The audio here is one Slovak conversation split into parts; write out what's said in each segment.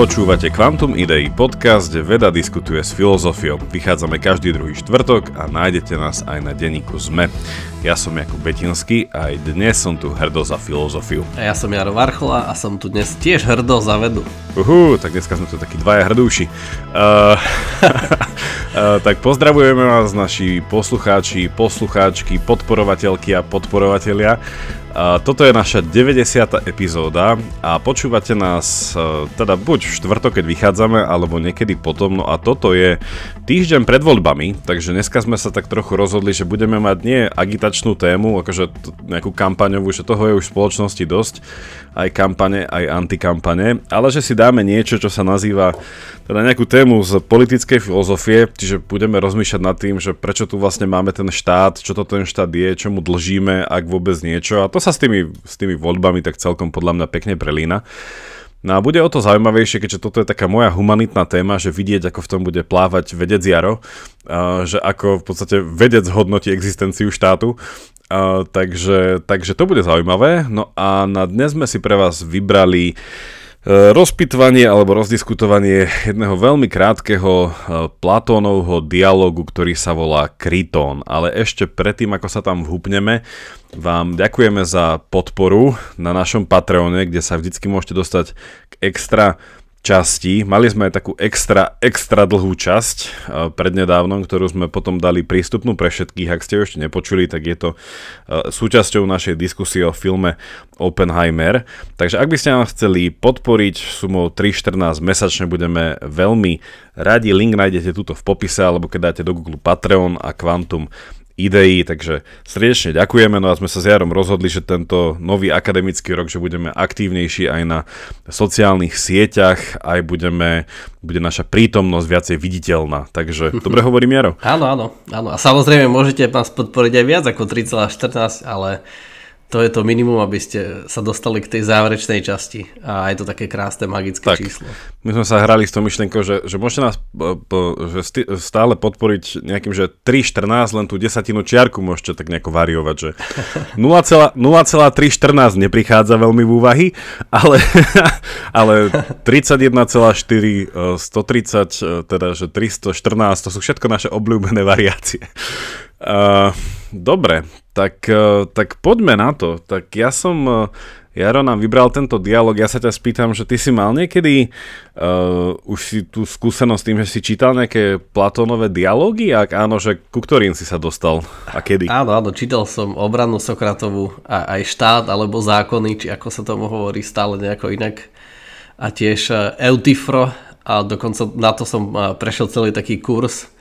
Počúvate Quantum Idei, podcast, kde veda diskutuje s filozofiou. Vychádzame každý druhý štvrtok a nájdete nás aj na denníku ZME. Ja som Jakub Betinský a aj dnes som tu hrdo za filozofiu. A ja som Jaro Varchola a som tu dnes tiež hrdo za vedu. Uhú, tak dneska sme tu takí dvaja hrdúši. Uh, uh, tak pozdravujeme vás naši poslucháči, poslucháčky, podporovateľky a podporovatelia. Toto je naša 90. epizóda a počúvate nás e, teda buď v štvrtok, keď vychádzame, alebo niekedy potom. No a toto je týždeň pred voľbami, takže dneska sme sa tak trochu rozhodli, že budeme mať nie agitačnú tému, akože nejakú kampaňovú, že toho je už v spoločnosti dosť, aj kampane, aj antikampane, ale že si dáme niečo, čo sa nazýva teda nejakú tému z politickej filozofie, čiže budeme rozmýšľať nad tým, že prečo tu vlastne máme ten štát, čo to ten štát je, čo mu dlžíme, ak vôbec niečo. A to sa s tými, s tými voľbami tak celkom podľa mňa pekne prelína. No a bude o to zaujímavejšie, keďže toto je taká moja humanitná téma, že vidieť, ako v tom bude plávať vedec Jaro, že ako v podstate vedec hodnotí existenciu štátu. takže, takže to bude zaujímavé. No a na dnes sme si pre vás vybrali rozpitvanie alebo rozdiskutovanie jedného veľmi krátkeho e, Platónovho dialogu, ktorý sa volá Krytón. Ale ešte predtým, ako sa tam vhupneme, vám ďakujeme za podporu na našom Patreone, kde sa vždycky môžete dostať k extra časti. Mali sme aj takú extra, extra dlhú časť uh, prednedávnom, ktorú sme potom dali prístupnú pre všetkých. Ak ste ju ešte nepočuli, tak je to uh, súčasťou našej diskusie o filme Oppenheimer. Takže ak by ste nám chceli podporiť sumou 3.14 mesačne, budeme veľmi radi. Link nájdete tuto v popise, alebo keď dáte do Google Patreon a Quantum ideí, takže srdečne ďakujeme, no a sme sa s Jarom rozhodli, že tento nový akademický rok, že budeme aktívnejší aj na sociálnych sieťach, aj budeme, bude naša prítomnosť viacej viditeľná, takže dobre hovorím Jaro? Áno, áno, áno. A samozrejme môžete nás podporiť aj viac ako 3,14, ale to je to minimum, aby ste sa dostali k tej záverečnej časti. A je to také krásne magické tak, číslo. My sme sa hrali s tou myšlenkou, že, že môžete nás po, že stále podporiť nejakým, že 3,14, len tú desatinu čiarku môžete tak nejako variovať, že 0,314 neprichádza veľmi v úvahy, ale, ale 31,4, 130, e, teda že 314, to sú všetko naše obľúbené variácie. Uh, dobre, tak, uh, tak poďme na to. Tak ja som, uh, Jaro nám vybral tento dialog, ja sa ťa spýtam, že ty si mal niekedy uh, už si tú skúsenosť tým, že si čítal nejaké Platónové dialógy? Ak áno, že ku ktorým si sa dostal a kedy? Áno, áno, čítal som obranu Sokratovu a aj štát alebo zákony, či ako sa tomu hovorí stále nejako inak. A tiež Eutifro a dokonca na to som prešiel celý taký kurz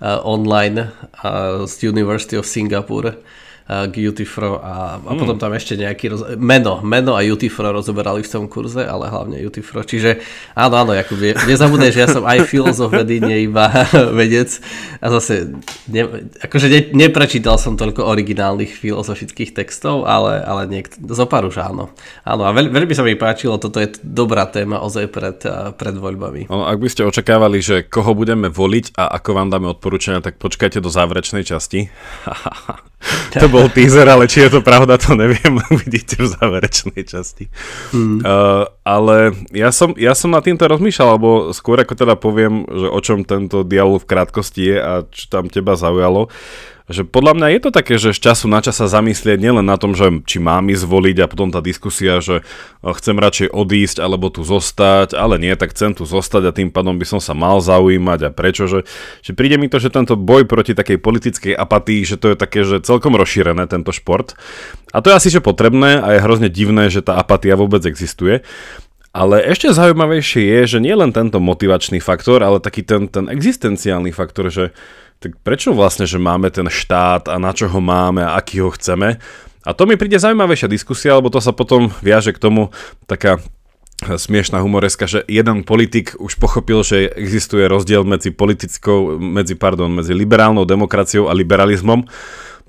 online uh, z University of Singapore. uh, Utifro a, a mm. potom tam ešte nejaký roz... meno, meno a Utifro rozoberali v tom kurze, ale hlavne Utifro. Čiže áno, áno, Jakub, nezabudaj, že ja som aj filozof vedy, nie iba vedec a zase ne, akože ne, neprečítal som toľko originálnych filozofických textov, ale, ale niekt, zopár už áno. Áno a veľ, veľmi sa mi páčilo, toto je dobrá téma ozaj pred, pred voľbami. No, ak by ste očakávali, že koho budeme voliť a ako vám dáme odporúčania, tak počkajte do záverečnej časti. to bol teaser, ale či je to pravda, to neviem, vidíte v záverečnej časti. Mm. Uh, ale ja som, ja som nad týmto rozmýšľal, alebo skôr ako teda poviem, že o čom tento dialog v krátkosti je a čo tam teba zaujalo že podľa mňa je to také, že z času na čas sa zamyslieť nielen na tom, že či mám ísť voliť a potom tá diskusia, že eh, chcem radšej odísť alebo tu zostať, ale nie, tak chcem tu zostať a tým pádom by som sa mal zaujímať a prečo, že, že príde mi to, že tento boj proti takej politickej apatii, že to je také, že celkom rozšírené tento šport. A to je asi že potrebné a je hrozne divné, že tá apatia vôbec existuje. Ale ešte zaujímavejšie je, že nie len tento motivačný faktor, ale taký ten, ten existenciálny faktor, že tak prečo vlastne, že máme ten štát a na čo ho máme a aký ho chceme? A to mi príde zaujímavejšia diskusia, lebo to sa potom viaže k tomu taká smiešná humoreska, že jeden politik už pochopil, že existuje rozdiel medzi politickou, medzi, pardon, medzi liberálnou demokraciou a liberalizmom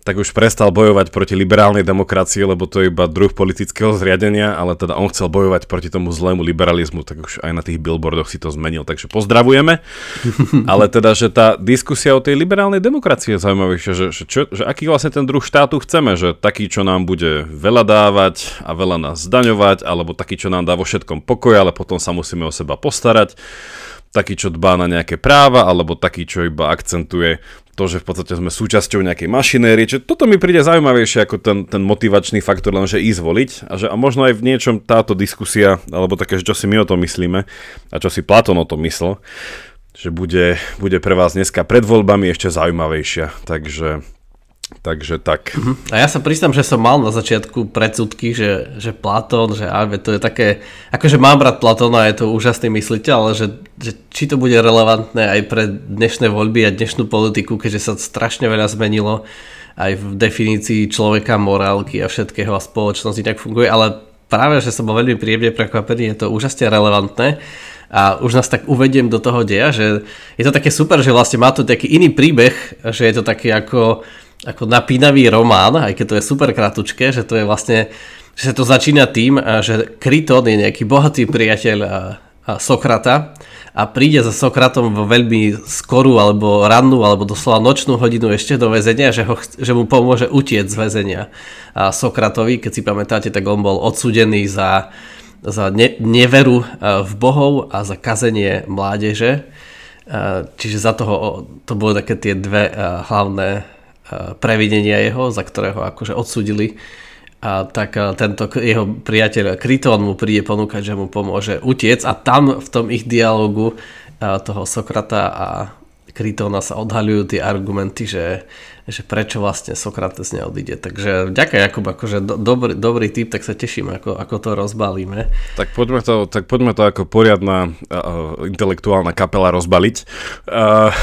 tak už prestal bojovať proti liberálnej demokracii, lebo to je iba druh politického zriadenia, ale teda on chcel bojovať proti tomu zlému liberalizmu, tak už aj na tých billboardoch si to zmenil, takže pozdravujeme. ale teda, že tá diskusia o tej liberálnej demokracii je zaujímavejšia, že, že, čo, že aký vlastne ten druh štátu chceme, že taký, čo nám bude veľa dávať a veľa nás zdaňovať, alebo taký, čo nám dá vo všetkom pokoj, ale potom sa musíme o seba postarať taký, čo dbá na nejaké práva, alebo taký, čo iba akcentuje to, že v podstate sme súčasťou nejakej mašinérie, čiže toto mi príde zaujímavejšie ako ten, ten motivačný faktor, lenže ísť voliť a, že, a možno aj v niečom táto diskusia, alebo také, že čo si my o tom myslíme a čo si Platón o tom myslel, že bude, bude pre vás dneska pred voľbami ešte zaujímavejšia, takže Takže tak. Mhm. A ja sa priznám, že som mal na začiatku predsudky, že, že Platón, že áve, to je také, akože mám rád Platóna, je to úžasný mysliteľ, ale že, že či to bude relevantné aj pre dnešné voľby a dnešnú politiku, keďže sa strašne veľa zmenilo aj v definícii človeka, morálky a všetkého a spoločnosti tak funguje, ale práve, že som bol veľmi príjemne prekvapený, je to úžasne relevantné a už nás tak uvediem do toho deja, že je to také super, že vlastne má to taký iný príbeh, že je to taký ako ako napínavý román, aj keď to je super kratučké, že to je vlastne, že sa to začína tým, že Kryton je nejaký bohatý priateľ Sokrata a príde za Sokratom vo veľmi skorú alebo rannú alebo doslova nočnú hodinu ešte do väzenia, že, ho, že mu pomôže utiec z väzenia a Sokratovi. Keď si pamätáte, tak on bol odsudený za, za ne, neveru v bohov a za kazenie mládeže. Čiže za toho to boli také tie dve hlavné previdenia jeho, za ktorého akože odsudili. A tak tento jeho priateľ Kryton mu príde ponúkať, že mu pomôže utiec a tam v tom ich dialogu toho Sokrata a Krytona sa odhaľujú tie argumenty, že že prečo vlastne Sokrates neodíde. Takže ďakujem Jakub, akože do, dobrý, dobrý tip, tak sa teším, ako, ako to rozbalíme. Tak poďme to, tak poďme to ako poriadna uh, intelektuálna kapela rozbaliť. Uh,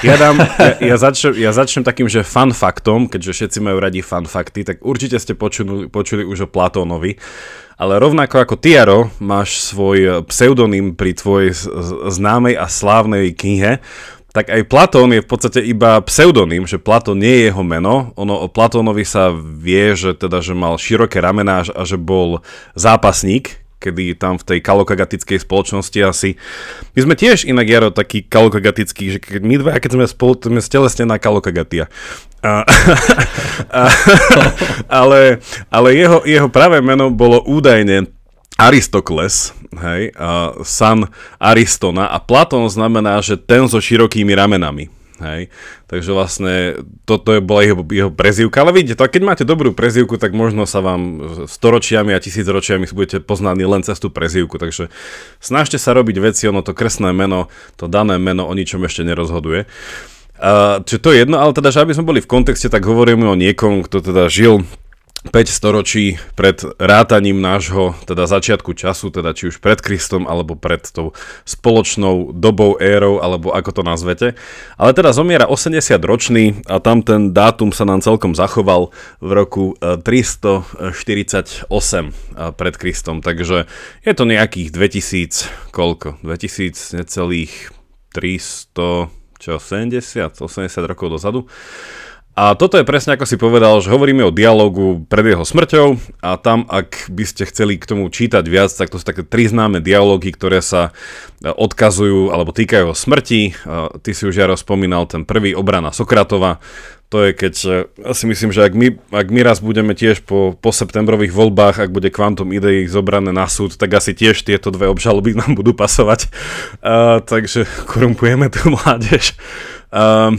ja, dám, ja, ja, začnem, ja začnem takým, že fun faktom, keďže všetci majú radi fun fakty, tak určite ste počuli, počuli už o Platónovi. Ale rovnako ako Tiaro máš svoj pseudonym pri tvojej známej a slávnej knihe, tak aj Platón je v podstate iba pseudonym, že Platón nie je jeho meno. Ono o Platónovi sa vie, že teda, že mal široké ramená a že bol zápasník, kedy tam v tej kalokagatickej spoločnosti asi... My sme tiež inak, Jaro, taký kalokagatický, že keď my dva, keď sme spolu, to sme stelesnená kalokagatia. A, a, ale ale jeho, jeho pravé meno bolo údajne Aristokles, hej, a san Aristona a Platón znamená, že ten so širokými ramenami. Hej. Takže vlastne toto je bola jeho, jeho prezivka, ale vidíte, to, keď máte dobrú prezivku, tak možno sa vám storočiami a tisícročiami budete poznaní len cez tú prezivku, takže snažte sa robiť veci, ono to kresné meno, to dané meno o ničom ešte nerozhoduje. Uh, čiže to je jedno, ale teda, že aby sme boli v kontexte, tak hovoríme o niekom, kto teda žil 5 storočí pred rátaním nášho teda začiatku času, teda či už pred Kristom alebo pred tou spoločnou dobou, érou alebo ako to nazvete. Ale teda zomiera 80 ročný a tam ten dátum sa nám celkom zachoval v roku 348 e, e, pred Kristom, takže je to nejakých 2000, koľko? 2000 necelých 300, čo 70, 80 rokov dozadu. A toto je presne ako si povedal, že hovoríme o dialogu pred jeho smrťou a tam, ak by ste chceli k tomu čítať viac, tak to sú také tri známe dialógy, ktoré sa e, odkazujú alebo týkajú smrti. E, ty si už Jaro spomínal ten prvý obrana Sokratova. To je keď, ja si myslím, že ak my, ak my raz budeme tiež po, po septembrových voľbách, ak bude kvantum ideí zobrané na súd, tak asi tiež tieto dve obžaloby nám budú pasovať. Uh, takže korumpujeme tú mládež. Uh,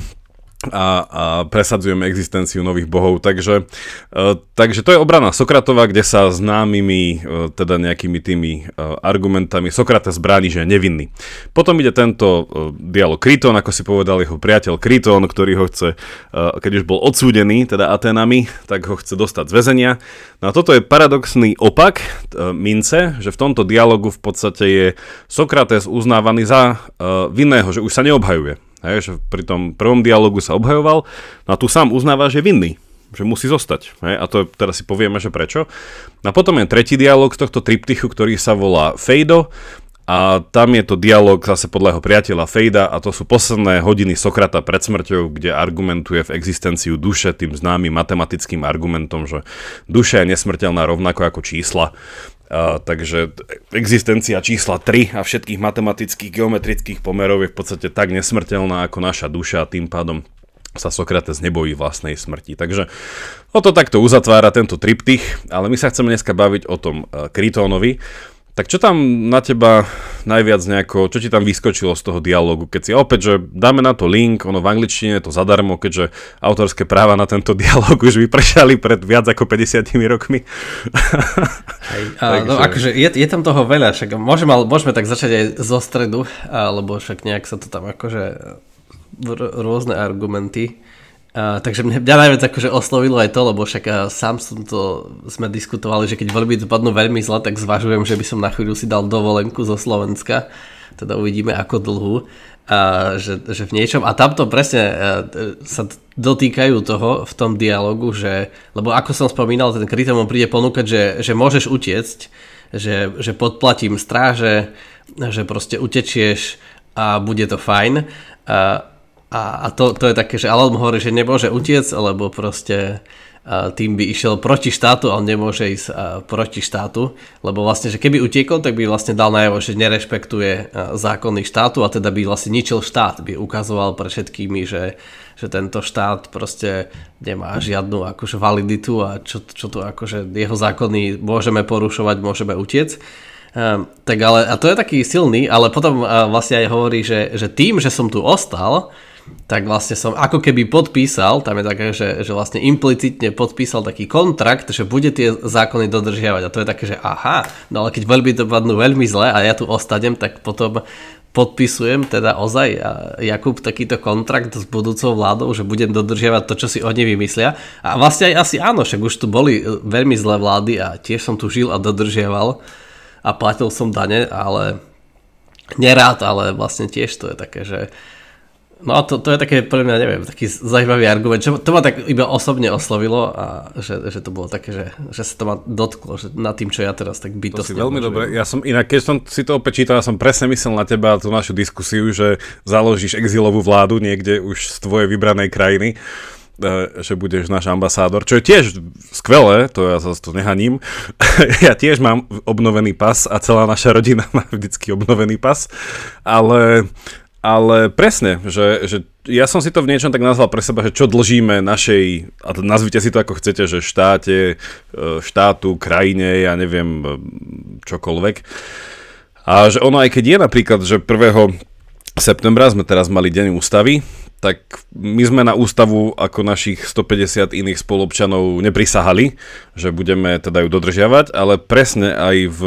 a, a presadzujeme existenciu nových bohov. Takže, e, takže to je obrana Sokratova, kde sa známymi e, teda nejakými tými e, argumentami Sokrates bráni, že je nevinný. Potom ide tento dialog Kryton, ako si povedal jeho priateľ Kryton, ktorý ho chce, keď už bol odsúdený, teda Atenami, tak ho chce dostať z väzenia. No a toto je paradoxný opak mince, že v tomto dialogu v podstate je Sokrates uznávaný za vinného, že už sa neobhajuje Hej, že pri tom prvom dialogu sa obhajoval, no a tu sám uznáva, že vinný, že musí zostať. Hej, a to teraz si povieme, že prečo. A potom je tretí dialog z tohto triptychu, ktorý sa volá Fejdo a tam je to dialog zase podľa jeho priateľa Fejda a to sú posledné hodiny Sokrata pred smrťou, kde argumentuje v existenciu duše tým známym matematickým argumentom, že duša je nesmrteľná rovnako ako čísla. A, takže existencia čísla 3 a všetkých matematických geometrických pomerov je v podstate tak nesmrteľná ako naša duša a tým pádom sa Sokrates nebojí vlastnej smrti. Takže o to takto uzatvára tento triptych, ale my sa chceme dneska baviť o tom e, Krytónovi. Tak čo tam na teba najviac nejako, čo ti tam vyskočilo z toho dialogu, keď si opäť, že dáme na to link, ono v angličtine je to zadarmo, keďže autorské práva na tento dialog už vypršali pred viac ako 50 rokmi. Hej, a, Takže... no akože je, je tam toho veľa, však môžeme, môžeme tak začať aj zo stredu, lebo však nejak sa to tam akože rôzne argumenty Takže mňa, mňa najviac akože oslovilo aj to, lebo však uh, sám som to, sme diskutovali, že keď voľby dopadnú veľmi zle, tak zvažujem, že by som na chvíľu si dal dovolenku zo Slovenska, teda uvidíme ako dlhú, uh, že, že v niečom, a tamto presne uh, sa dotýkajú toho v tom dialogu, že, lebo ako som spomínal, ten kritér príde ponúkať, že, že môžeš utiecť, že, že podplatím stráže, že proste utečieš a bude to fajn. Uh, a, a to, to je také, že Alan hovorí, že nemôže utiec, lebo proste a tým by išiel proti štátu a nemôže ísť a, proti štátu, lebo vlastne, že keby utiekol, tak by vlastne dal najavo, že nerešpektuje zákony štátu a teda by vlastne ničil štát, by ukazoval pre všetkými, že, že tento štát proste nemá žiadnu akože validitu a čo, čo tu akože jeho zákony môžeme porušovať, môžeme utiec. Tak ale, a to je taký silný, ale potom vlastne aj hovorí, že, že tým, že som tu ostal, tak vlastne som ako keby podpísal, tam je také, že, že vlastne implicitne podpísal taký kontrakt, že bude tie zákony dodržiavať a to je také, že aha, no ale keď voľby dopadnú veľmi zle a ja tu ostanem, tak potom podpisujem teda ozaj Jakub takýto kontrakt s budúcou vládou, že budem dodržiavať to, čo si oni vymyslia. A vlastne aj asi áno, však už tu boli veľmi zlé vlády a tiež som tu žil a dodržiaval a platil som dane, ale nerád, ale vlastne tiež to je také, že No a to, to je také, pre mňa, neviem, taký zaujímavý argument, čo to ma tak iba osobne oslovilo a že, že to bolo také, že, že sa to ma dotklo, že nad tým, čo ja teraz tak bytostne. To si veľmi dobre, ja som inak, keď som si to opäť čítal, ja som presne myslel na teba tú našu diskusiu, že založíš exilovú vládu niekde už z tvojej vybranej krajiny e, že budeš náš ambasádor, čo je tiež skvelé, to ja sa to nehaním. ja tiež mám obnovený pas a celá naša rodina má vždycky obnovený pas, ale ale presne, že, že ja som si to v niečom tak nazval pre seba, že čo dlžíme našej, a nazvite si to ako chcete, že štáte, e, štátu, krajine, ja neviem, e, čokoľvek. A že ono aj keď je napríklad, že 1. septembra sme teraz mali deň ústavy, tak my sme na ústavu ako našich 150 iných spolobčanov neprisahali, že budeme teda ju dodržiavať, ale presne aj v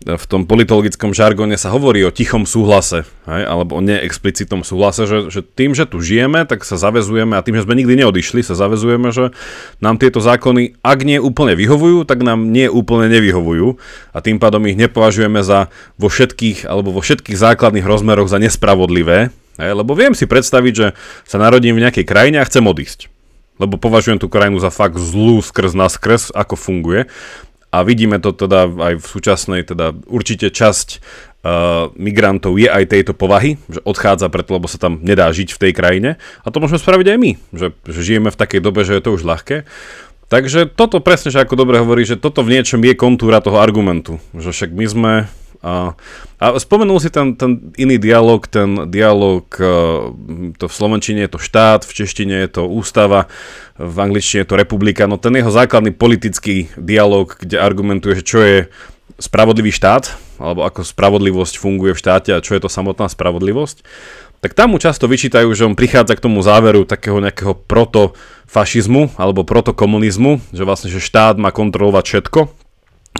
v tom politologickom žargone sa hovorí o tichom súhlase, hej, alebo o neexplicitnom súhlase, že, že tým, že tu žijeme, tak sa zavezujeme a tým, že sme nikdy neodišli, sa zavezujeme, že nám tieto zákony, ak nie úplne vyhovujú, tak nám nie úplne nevyhovujú. A tým pádom ich nepovažujeme za vo všetkých alebo vo všetkých základných rozmeroch za nespravodlivé, hej, lebo viem si predstaviť, že sa narodím v nejakej krajine a chcem odísť. Lebo považujem tú krajinu za fakt zlú skrz na skrz, ako funguje. A vidíme to teda aj v súčasnej, teda určite časť uh, migrantov je aj tejto povahy, že odchádza preto, lebo sa tam nedá žiť v tej krajine. A to môžeme spraviť aj my, že, že žijeme v takej dobe, že je to už ľahké. Takže toto presne, že ako dobre hovorí, že toto v niečom je kontúra toho argumentu, že však my sme a, a spomenul si ten, ten iný dialog, ten dialog, e, to v Slovenčine je to štát, v češtine je to ústava, v angličtine je to republika, no ten jeho základný politický dialog, kde argumentuje, že čo je spravodlivý štát, alebo ako spravodlivosť funguje v štáte a čo je to samotná spravodlivosť, tak tam mu často vyčítajú, že on prichádza k tomu záveru takého nejakého protofašizmu alebo protokomunizmu, že vlastne, že štát má kontrolovať všetko,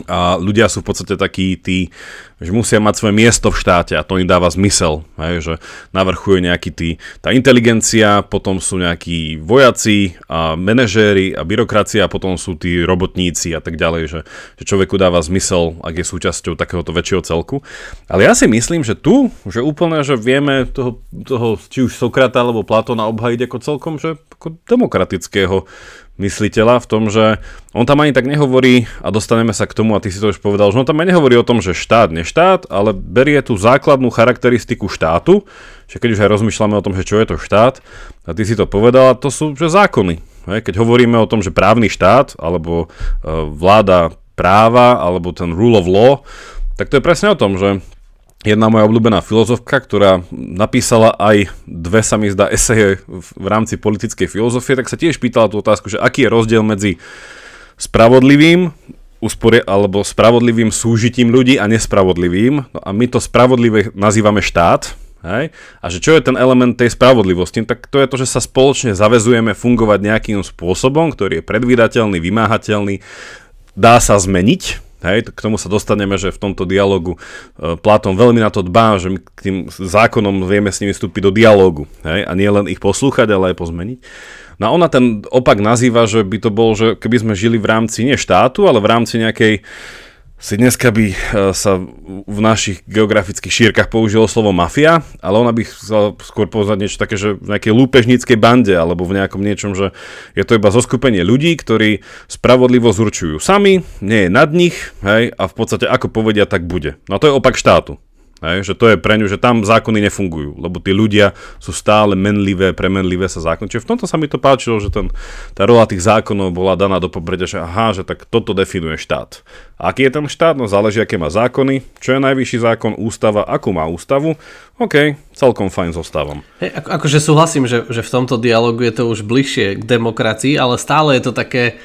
a ľudia sú v podstate takí tí, že musia mať svoje miesto v štáte a to im dáva zmysel, hej, že navrchuje nejaký tí, tá inteligencia, potom sú nejakí vojaci a manažéri a byrokracia a potom sú tí robotníci a tak ďalej, že, že človeku dáva zmysel, ak je súčasťou takéhoto väčšieho celku. Ale ja si myslím, že tu, že úplne, že vieme toho, toho či už Sokrata alebo Platona obhajiť ako celkom, že ako demokratického mysliteľa v tom, že on tam ani tak nehovorí, a dostaneme sa k tomu, a ty si to už povedal, že on tam ani nehovorí o tom, že štát, neštát, ale berie tú základnú charakteristiku štátu, že keď už aj rozmýšľame o tom, že čo je to štát, a ty si to povedal, to sú že zákony. Keď hovoríme o tom, že právny štát, alebo e, vláda práva, alebo ten rule of law, tak to je presne o tom, že jedna moja obľúbená filozofka, ktorá napísala aj dve, sa mi zdá, eseje v rámci politickej filozofie, tak sa tiež pýtala tú otázku, že aký je rozdiel medzi spravodlivým usporie, alebo spravodlivým súžitím ľudí a nespravodlivým. No a my to spravodlivé nazývame štát. Hej? A že čo je ten element tej spravodlivosti? Tak to je to, že sa spoločne zavezujeme fungovať nejakým spôsobom, ktorý je predvídateľný, vymáhateľný, dá sa zmeniť, Hej, k tomu sa dostaneme, že v tomto dialogu e, Platón veľmi na to dbá, že my k tým zákonom vieme s nimi vstúpiť do dialogu. Hej, a nie len ich poslúchať, ale aj pozmeniť. No a ona ten opak nazýva, že by to bol, že keby sme žili v rámci nie štátu, ale v rámci nejakej si dneska by e, sa v našich geografických šírkach použilo slovo mafia, ale ona by chcela skôr povedať niečo také, že v nejakej lúpežníckej bande alebo v nejakom niečom, že je to iba zoskupenie ľudí, ktorí spravodlivo zurčujú sami, nie je nad nich, hej, a v podstate ako povedia, tak bude. No a to je opak štátu. Hej, že to je pre ňu, že tam zákony nefungujú, lebo tí ľudia sú stále menlivé, premenlivé sa zákony. Čiže v tomto sa mi to páčilo, že ten, tá rola tých zákonov bola daná do popredia, že aha, že tak toto definuje štát. Aký je ten štát? No záleží, aké má zákony, čo je najvyšší zákon, ústava, akú má ústavu. OK, celkom fajn zostávam. Hey, ako, akože súhlasím, že, že v tomto dialogu je to už bližšie k demokracii, ale stále je to také,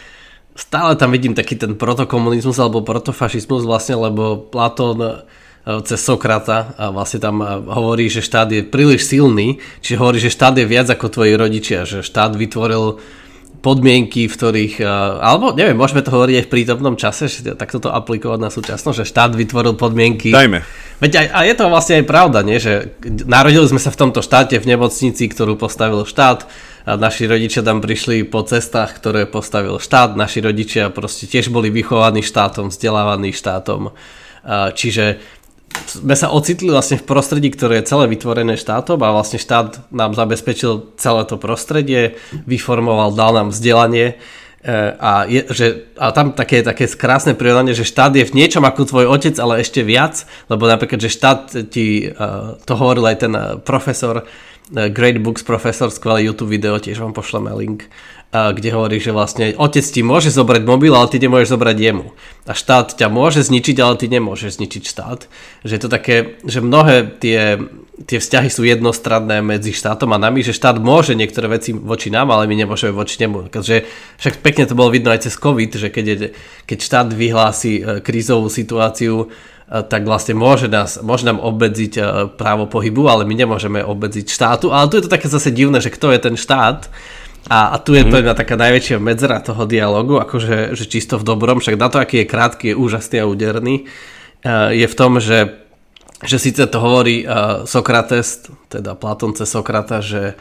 stále tam vidím taký ten protokomunizmus alebo protofašizmus vlastne, lebo Platón cez Sokrata a vlastne tam hovorí, že štát je príliš silný, čiže hovorí, že štát je viac ako tvoji rodičia, že štát vytvoril podmienky, v ktorých, alebo neviem, môžeme to hovoriť aj v prítomnom čase, že takto to aplikovať na súčasnosť, že štát vytvoril podmienky. Dajme. Veď aj, a je to vlastne aj pravda, nie? že narodili sme sa v tomto štáte, v nemocnici, ktorú postavil štát, a naši rodičia tam prišli po cestách, ktoré postavil štát, naši rodičia proste tiež boli vychovaní štátom, vzdelávaní štátom. Čiže sme sa ocitli vlastne v prostredí, ktoré je celé vytvorené štátom a vlastne štát nám zabezpečil celé to prostredie, vyformoval, dal nám vzdelanie e, a, je, že, a tam také, také krásne prirovnanie, že štát je v niečom ako tvoj otec, ale ešte viac, lebo napríklad, že štát ti, e, to hovoril aj ten e, profesor, Great Books profesor, skvelé YouTube video, tiež vám pošleme link, kde hovorí, že vlastne otec ti môže zobrať mobil, ale ty nemôžeš zobrať jemu. A štát ťa môže zničiť, ale ty nemôžeš zničiť štát. Že je to také, že mnohé tie, tie vzťahy sú jednostranné medzi štátom a nami, že štát môže niektoré veci voči nám, ale my nemôžeme voči nemu. Takže však pekne to bolo vidno aj cez COVID, že keď, je, keď štát vyhlási e, krízovú situáciu, e, tak vlastne môže, nás, môže nám obmedziť e, právo pohybu, ale my nemôžeme obmedziť štátu. Ale tu je to také zase divné, že kto je ten štát, a, a tu je mm. to taká najväčšia medzera toho dialogu, akože že čisto v dobrom, však na to, aký je krátky, je úžasný a úderný, uh, je v tom, že, že síce to hovorí uh, Sokrates, teda Platonce Sokrata, že,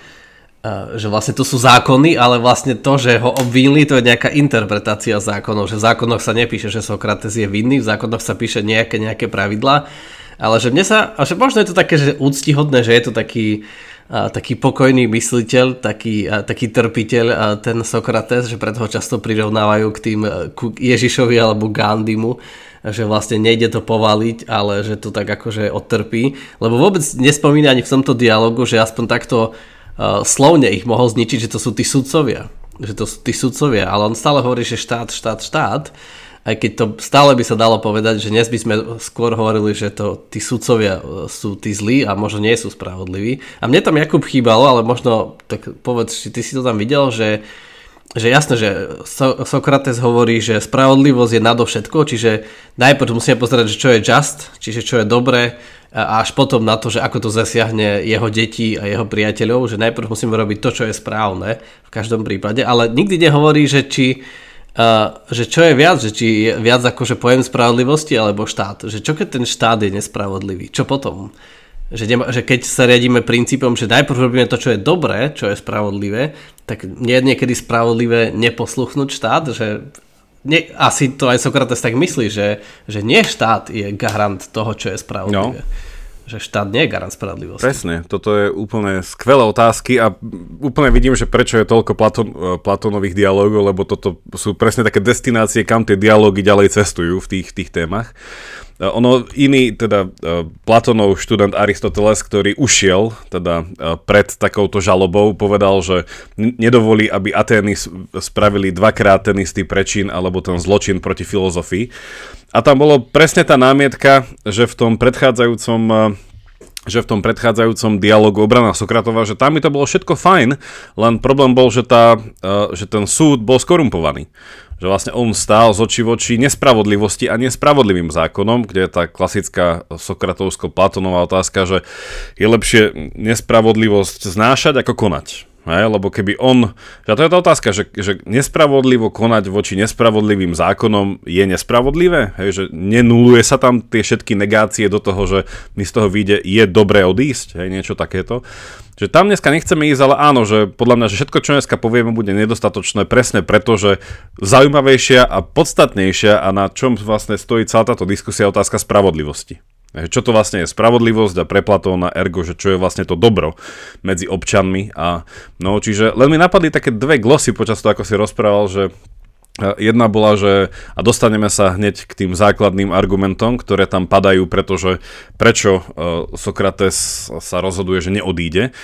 uh, že vlastne to sú zákony, ale vlastne to, že ho obvinili, to je nejaká interpretácia zákonov, že v zákonoch sa nepíše, že Sokrates je vinný, v zákonoch sa píše nejaké, nejaké pravidlá, ale že mne sa, a že možno je to také, že úctihodné, že je to taký a, taký pokojný mysliteľ, taký, a, taký trpiteľ, a ten Sokrates, že preto ho často prirovnávajú k tým ku Ježišovi alebo Gandimu, že vlastne nejde to povaliť, ale že to tak akože odtrpí, lebo vôbec nespomína ani v tomto dialogu, že aspoň takto uh, slovne ich mohol zničiť, že to sú tí sudcovia, že to sú tí sudcovia, ale on stále hovorí, že štát, štát, štát, aj keď to stále by sa dalo povedať, že dnes by sme skôr hovorili, že to tí sudcovia e, sú tí zlí a možno nie sú spravodliví. A mne tam Jakub chýbalo, ale možno tak povedz, či ty si to tam videl, že že jasné, že so- Sokrates hovorí, že spravodlivosť je nadovšetko, čiže najprv musíme pozerať, že čo je just, čiže čo je dobré a až potom na to, že ako to zasiahne jeho deti a jeho priateľov, že najprv musíme robiť to, čo je správne v každom prípade, ale nikdy nehovorí, že či že čo je viac, že či je viac akože pojem spravodlivosti alebo štát. Že čo keď ten štát je nespravodlivý? Čo potom? Že, nema, že keď sa riadíme princípom, že najprv robíme to, čo je dobré, čo je spravodlivé, tak nie je niekedy spravodlivé neposluchnúť štát, že nie, asi to aj Sokrates tak myslí, že, že nie štát je garant toho, čo je spravodlivé. No. Že štát nie je garant spravodlivosti. Presne, toto je úplne skvelé otázky a úplne vidím, že prečo je toľko Platón, Platónových dialogov, lebo toto sú presne také destinácie, kam tie dialógy ďalej cestujú v tých, tých témach. Ono iný, teda Platonov študent Aristoteles, ktorý ušiel teda pred takouto žalobou, povedal, že nedovolí, aby Atény spravili dvakrát ten istý prečin alebo ten zločin proti filozofii. A tam bolo presne tá námietka, že v tom predchádzajúcom že v tom predchádzajúcom dialogu obrana Sokratova, že tam mi to bolo všetko fajn, len problém bol, že, tá, že ten súd bol skorumpovaný že vlastne on stál z očí voči nespravodlivosti a nespravodlivým zákonom, kde je tá klasická sokratovsko-platonová otázka, že je lepšie nespravodlivosť znášať ako konať. Hej, lebo keby on, že to je tá otázka, že, že nespravodlivo konať voči nespravodlivým zákonom je nespravodlivé, hej, že nenuluje sa tam tie všetky negácie do toho, že mi z toho vyjde, je dobré odísť, hej, niečo takéto. Že tam dneska nechceme ísť, ale áno, že podľa mňa, že všetko, čo dneska povieme, bude nedostatočné presne preto, že zaujímavejšia a podstatnejšia a na čom vlastne stojí celá táto diskusia otázka spravodlivosti. Čo to vlastne je spravodlivosť a pre Platóna ergo, že čo je vlastne to dobro medzi občanmi a no, čiže len mi napadli také dve glosy počas toho, ako si rozprával, že Jedna bola, že a dostaneme sa hneď k tým základným argumentom, ktoré tam padajú, pretože prečo Sokrates sa rozhoduje, že neodíde.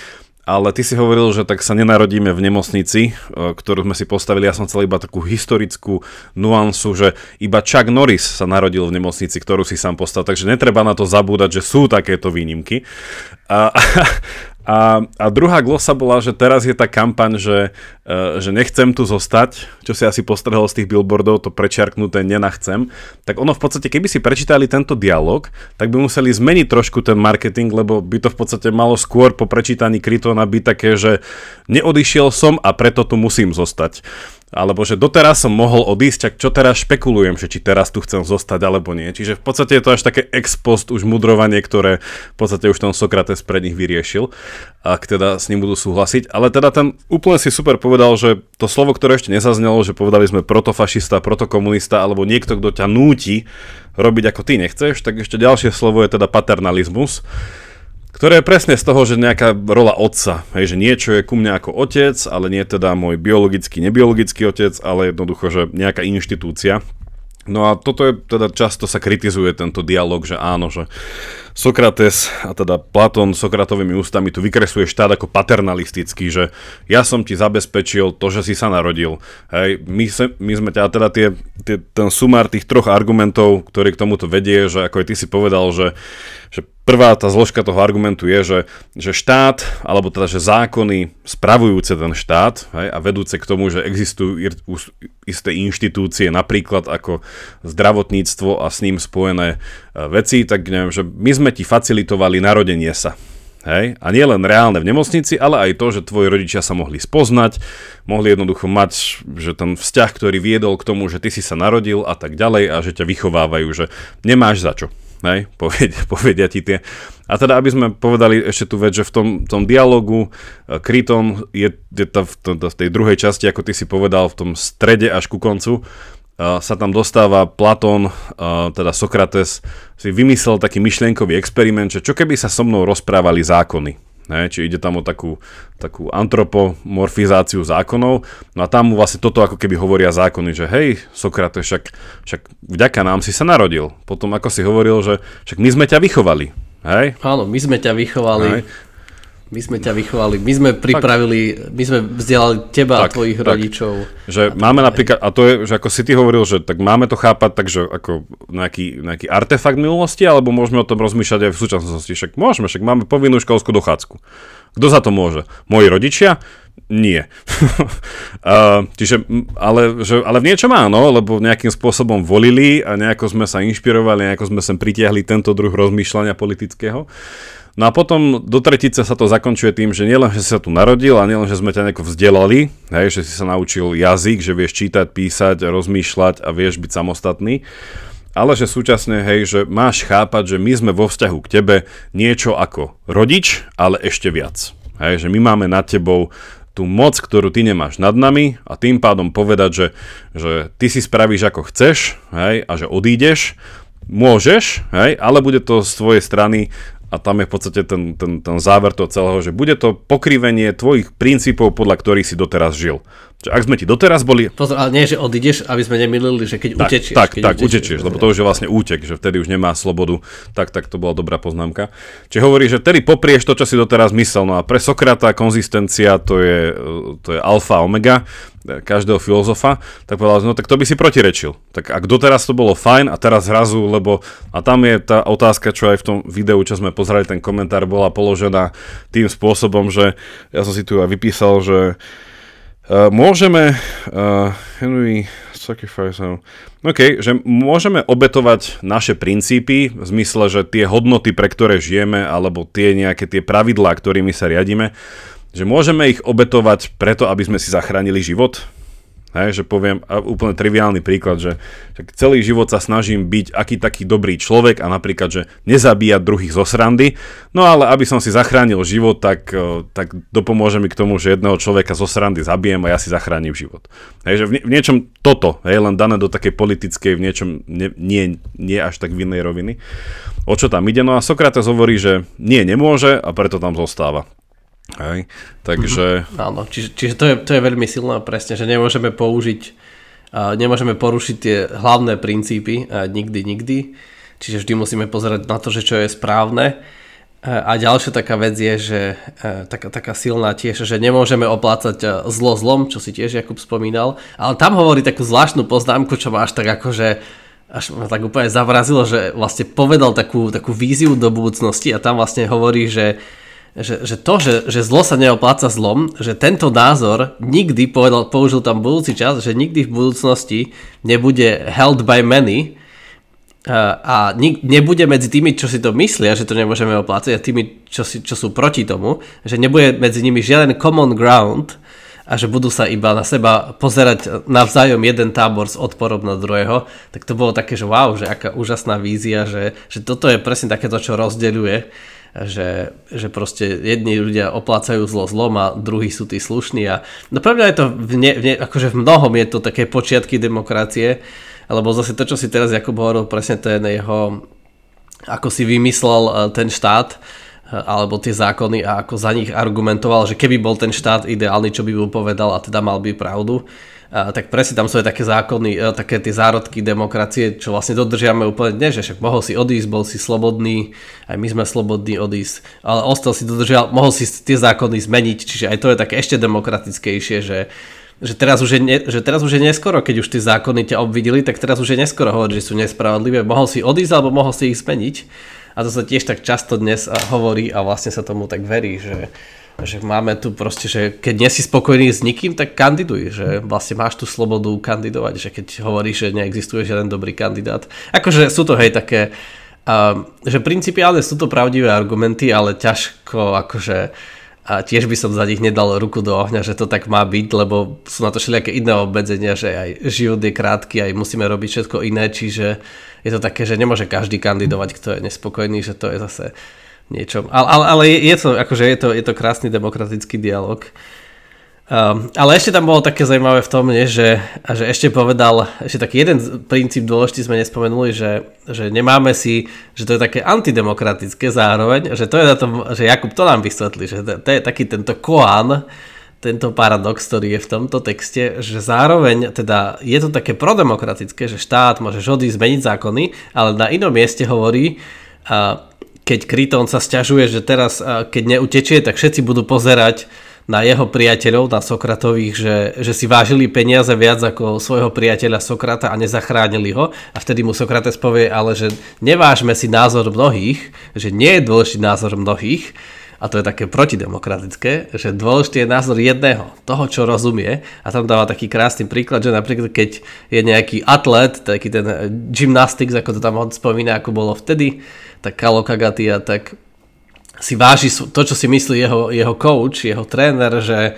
Ale ty si hovoril, že tak sa nenarodíme v nemocnici, e, ktorú sme si postavili. Ja som chcel iba takú historickú nuansu, že iba Chuck Norris sa narodil v nemocnici, ktorú si sám postavil. Takže netreba na to zabúdať, že sú takéto výnimky. A, a druhá glosa bola, že teraz je tá kampaň, že, uh, že nechcem tu zostať, čo si asi postrhol z tých billboardov, to prečiarknuté nenachcem. Tak ono v podstate, keby si prečítali tento dialog, tak by museli zmeniť trošku ten marketing, lebo by to v podstate malo skôr po prečítaní Krytona byť také, že neodišiel som a preto tu musím zostať alebo že doteraz som mohol odísť, tak čo teraz špekulujem, že či teraz tu chcem zostať alebo nie. Čiže v podstate je to až také ex post už mudrovanie, ktoré v podstate už ten Sokrates pre nich vyriešil, ak teda s ním budú súhlasiť. Ale teda ten úplne si super povedal, že to slovo, ktoré ešte nezaznelo, že povedali sme protofašista, protokomunista alebo niekto, kto ťa núti robiť ako ty nechceš, tak ešte ďalšie slovo je teda paternalizmus ktoré je presne z toho, že nejaká rola otca, hej, že niečo je ku mne ako otec, ale nie teda môj biologický, nebiologický otec, ale jednoducho, že nejaká inštitúcia. No a toto je teda často sa kritizuje tento dialog, že áno, že Sokrates a teda Platón Sokratovými ústami tu vykresuje štát ako paternalistický, že ja som ti zabezpečil to, že si sa narodil. Hej, my, se, my sme ťa teda tie, tie, ten sumár tých troch argumentov, ktorý k tomuto vedie, že ako aj ty si povedal, že, že Prvá tá zložka toho argumentu je, že, že štát, alebo teda, že zákony spravujúce ten štát hej, a vedúce k tomu, že existujú isté inštitúcie, napríklad ako zdravotníctvo a s ním spojené e, veci, tak neviem, že my sme ti facilitovali narodenie sa. Hej? A nie len reálne v nemocnici, ale aj to, že tvoji rodičia sa mohli spoznať, mohli jednoducho mať že ten vzťah, ktorý viedol k tomu, že ty si sa narodil a tak ďalej a že ťa vychovávajú, že nemáš za čo hej, povedia, povedia ti tie. A teda, aby sme povedali ešte tú vec, že v tom, tom dialogu uh, Krytom je, je to v, to, v tej druhej časti, ako ty si povedal, v tom strede až ku koncu, uh, sa tam dostáva Platón, uh, teda Sokrates, si vymyslel taký myšlienkový experiment, že čo keby sa so mnou rozprávali zákony. Ne, či ide tam o takú, takú antropomorfizáciu zákonov. No a tam mu vlastne toto ako keby hovoria zákony, že hej, Sokrates, však, však vďaka nám si sa narodil. Potom ako si hovoril, že však my sme ťa vychovali. Hej? Áno, my sme ťa vychovali. Hej. My sme ťa vychovali, my sme pripravili, tak. my sme vzdelali teba tak, a tvojich tak. rodičov. Že a máme napríklad, a to je, že ako si ty hovoril, že tak máme to chápať takže ako nejaký, nejaký artefakt minulosti, alebo môžeme o tom rozmýšľať aj v súčasnosti. Však môžeme, však máme povinnú školskú dochádzku. Kto za to môže? Moji rodičia? Nie. uh, čiže, ale, že, ale v niečom áno, lebo nejakým spôsobom volili a nejako sme sa inšpirovali, nejako sme sem pritiahli tento druh rozmýšľania politického. No a potom do tretice sa to zakončuje tým, že nielen, že si sa tu narodil a nielen, že sme ťa nejako vzdelali, hej, že si sa naučil jazyk, že vieš čítať, písať, rozmýšľať a vieš byť samostatný, ale že súčasne, hej, že máš chápať, že my sme vo vzťahu k tebe niečo ako rodič, ale ešte viac. Hej, že my máme nad tebou tú moc, ktorú ty nemáš nad nami a tým pádom povedať, že, že ty si spravíš ako chceš hej, a že odídeš, môžeš, hej, ale bude to z tvojej strany a tam je v podstate ten, ten, ten záver toho celého, že bude to pokrivenie tvojich princípov, podľa ktorých si doteraz žil. Čiže ak sme ti doteraz boli... Pozor, ale nie, že odídeš, aby sme nemýlili, že keď tak, utečieš. Tak, keď tak, utečieš, utečieš, lebo to už je vlastne útek, že vtedy už nemá slobodu. Tak, tak to bola dobrá poznámka. Čiže hovorí, že vtedy poprieš to, čo si doteraz myslel. No a pre Sokrata konzistencia to je, to je alfa omega každého filozofa, tak povedal, no tak to by si protirečil. Tak ak doteraz to bolo fajn a teraz zrazu, lebo a tam je tá otázka, čo aj v tom videu, čo sme pozreli, ten komentár bola položená tým spôsobom, že ja som si tu aj vypísal, že uh, môžeme uh, Henry sacrifice OK, že môžeme obetovať naše princípy v zmysle, že tie hodnoty, pre ktoré žijeme, alebo tie nejaké tie pravidlá, ktorými sa riadíme, že môžeme ich obetovať preto, aby sme si zachránili život? Hej, že poviem úplne triviálny príklad, že, že celý život sa snažím byť aký taký dobrý človek a napríklad, že nezabíjať druhých zo srandy, no ale aby som si zachránil život, tak, e, tak dopomôže mi k tomu, že jedného človeka zo srandy zabijem a ja si zachránim život. Hej, že v, v niečom toto, hej, len dané do takej politickej, v niečom nie, nie, nie až tak v inej roviny. O čo tam ide? No a Sokrates hovorí, že nie, nemôže a preto tam zostáva. Hej. Takže... Mm-hmm. Áno, čiže, čiže to, je, to je veľmi silné presne, že nemôžeme použiť, uh, nemôžeme porušiť tie hlavné princípy uh, nikdy, nikdy. Čiže vždy musíme pozerať na to, že čo je správne. Uh, a ďalšia taká vec je, že uh, taká, taká silná tiež, že nemôžeme oplácať uh, zlo zlom, čo si tiež Jakub spomínal. Ale tam hovorí takú zvláštnu poznámku, čo ma až tak akože až ma tak úplne zavrazilo, že vlastne povedal takú, takú víziu do budúcnosti a tam vlastne hovorí, že že, že to, že, že zlo sa neopláca zlom, že tento názor nikdy, povedal, použil tam budúci čas, že nikdy v budúcnosti nebude held by many a, a nebude medzi tými, čo si to myslia, že to nemôžeme oplácať a tými, čo, si, čo sú proti tomu, že nebude medzi nimi žiaden common ground a že budú sa iba na seba pozerať navzájom jeden tábor s odporom na druhého, tak to bolo také, že wow, že aká úžasná vízia, že, že toto je presne takéto, čo rozdeľuje že, že proste jedni ľudia oplácajú zlo zlom a druhí sú tí slušní a no pre mňa je to v, ne, v ne, akože v mnohom je to také počiatky demokracie, alebo zase to, čo si teraz Jakub hovoril, presne ten jeho, ako si vymyslel e, ten štát, alebo tie zákony a ako za nich argumentoval, že keby bol ten štát ideálny, čo by mu povedal a teda mal by pravdu, tak presne tam sú aj také zákony, e, také tie zárodky demokracie, čo vlastne dodržiame úplne dnes, že však mohol si odísť, bol si slobodný, aj my sme slobodní odísť, ale ostal si dodržial, mohol si tie zákony zmeniť, čiže aj to je také ešte demokratickejšie, že že teraz, už je ne, že teraz už je neskoro, keď už tie zákony ťa obvideli, tak teraz už je neskoro hovoriť, že sú nespravodlivé. Mohol si odísť alebo mohol si ich zmeniť. A to sa tiež tak často dnes hovorí a vlastne sa tomu tak verí, že, že máme tu proste, že keď nie si spokojný s nikým, tak kandiduj, že vlastne máš tú slobodu kandidovať, že keď hovoríš, že neexistuje žiaden dobrý kandidát. Akože sú to hej také, uh, že principiálne sú to pravdivé argumenty, ale ťažko akože a tiež by som za nich nedal ruku do ohňa, že to tak má byť, lebo sú na to všelijaké iné obmedzenia, že aj život je krátky, aj musíme robiť všetko iné, čiže je to také, že nemôže každý kandidovať, kto je nespokojný, že to je zase niečom. Ale, ale, ale je, to, akože je to, je to krásny demokratický dialog. Um, ale ešte tam bolo také zaujímavé v tom, nie, že, že ešte povedal, ešte taký jeden princíp dôležitý sme nespomenuli, že, že nemáme si, že to je také antidemokratické zároveň, že to je na tom, že Jakub to nám vysvetlí, že to, to je taký tento koán, tento paradox, ktorý je v tomto texte, že zároveň teda je to také prodemokratické, že štát môže odísť zmeniť zákony, ale na inom mieste hovorí, keď Kryton sa stiažuje, že teraz, keď neutečie, tak všetci budú pozerať na jeho priateľov, na Sokratových, že, že si vážili peniaze viac ako svojho priateľa Sokrata a nezachránili ho. A vtedy mu Sokrates povie, ale že nevážme si názor mnohých, že nie je dôležitý názor mnohých, a to je také protidemokratické, že dôležitý je názor jedného, toho, čo rozumie. A tam dáva taký krásny príklad, že napríklad keď je nejaký atlet, taký ten gymnastics, ako to tam on spomína, ako bolo vtedy, tak Kalo Kagatia, tak si váži to, čo si myslí jeho, jeho coach, jeho tréner, že,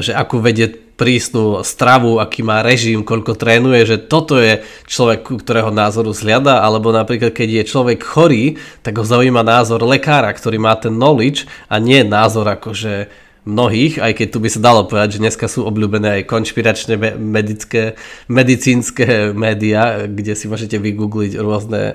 že akú vedie prísnu stravu, aký má režim, koľko trénuje, že toto je človek, ktorého názoru zliada, alebo napríklad keď je človek chorý, tak ho zaujíma názor lekára, ktorý má ten knowledge a nie názor akože mnohých, aj keď tu by sa dalo povedať, že dneska sú obľúbené aj konšpiračné medické, medicínske médiá, kde si môžete vygoogliť rôzne uh,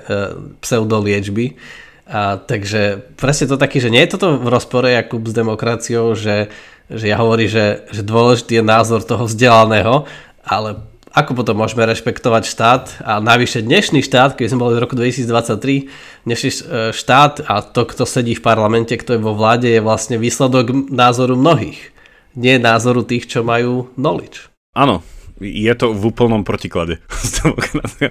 pseudoliečby A, takže presne to taký, že nie je toto v rozpore Jakub s demokraciou, že, že ja hovorím, že, že dôležitý je názor toho vzdelaného, ale ako potom môžeme rešpektovať štát a navyše dnešný štát, keď sme boli v roku 2023, dnešný e, štát a to, kto sedí v parlamente, kto je vo vláde, je vlastne výsledok názoru mnohých. Nie názoru tých, čo majú knowledge. Áno, je to v úplnom protiklade s demokraciou.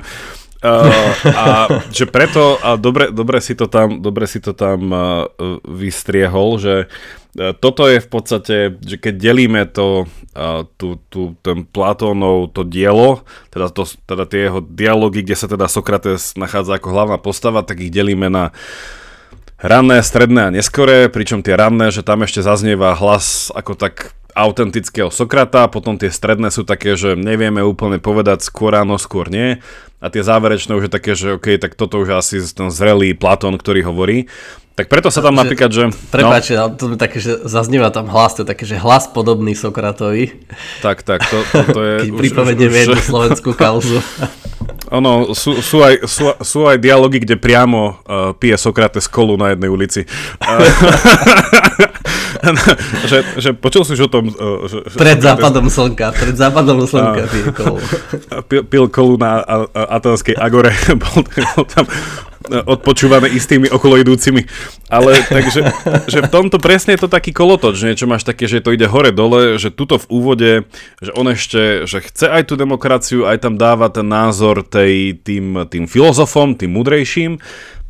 Uh, a že preto, a dobre, dobre si to tam, dobre si to tam uh, vystriehol, že uh, toto je v podstate, že keď delíme to, tu, tu, ten Platónov to dielo, teda, to, teda tie jeho dialógy, kde sa teda Sokrates nachádza ako hlavná postava, tak ich delíme na ranné, stredné a neskoré, pričom tie ranné, že tam ešte zaznieva hlas ako tak autentického Sokrata, potom tie stredné sú také, že nevieme úplne povedať skôr áno, skôr nie. A tie záverečné už je také, že OK, tak toto už asi ten zrelý Platón, ktorý hovorí. Tak preto sa tam že, napríklad, že... Prepáč, no, to také, že zaznieva tam hlas, to je také, že hlas podobný Sokratovi. Tak, tak, to, to, to je... Keď pripomenieme jednu slovenskú kauzu. Ono, sú, sú, aj, sú, sú aj dialógy, kde priamo uh, pije Sokrates kolu na jednej ulici. že, že počul si už o tom... Uh, že, pred že, západom slnka, pred západom slnka pije kolu. Pil, pil kolu na Atenskej Agore, bol, bol tam odpočúvané istými okoloidúcimi. Ale takže že v tomto presne je to taký kolotoč, niečo máš také, že to ide hore-dole, že tuto v úvode, že on ešte, že chce aj tú demokraciu, aj tam dáva ten názor tej, tým, tým filozofom, tým mudrejším,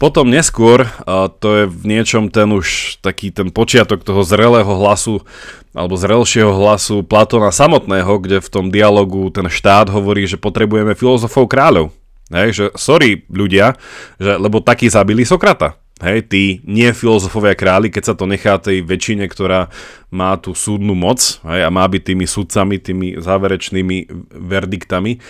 potom neskôr, to je v niečom ten už taký ten počiatok toho zrelého hlasu, alebo zrelšieho hlasu Platona samotného, kde v tom dialogu ten štát hovorí, že potrebujeme filozofov kráľov. Hej, že sorry ľudia, že, lebo takí zabili Sokrata. Hej, tí nie filozofovia králi, keď sa to nechá tej väčšine, ktorá má tú súdnu moc hej, a má byť tými sudcami, tými záverečnými verdiktami.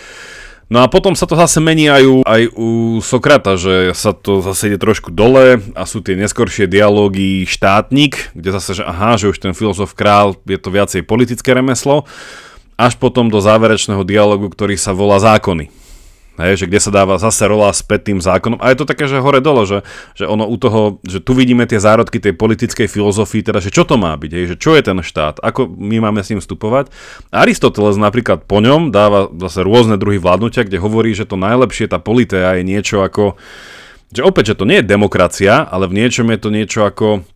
No a potom sa to zase mení aj u, aj u Sokrata, že sa to zase ide trošku dole a sú tie neskoršie dialógy štátnik, kde zase, že aha, že už ten filozof král je to viacej politické remeslo, až potom do záverečného dialogu, ktorý sa volá zákony. Hej, že kde sa dáva zase rola späť tým zákonom. A je to také, že hore dole, že, že ono u toho, že tu vidíme tie zárodky tej politickej filozofii, teda, že čo to má byť, hej, že čo je ten štát, ako my máme s ním vstupovať. Aristoteles napríklad po ňom dáva zase rôzne druhy vládnutia, kde hovorí, že to najlepšie, tá politea je niečo ako, že opäť, že to nie je demokracia, ale v niečom je to niečo ako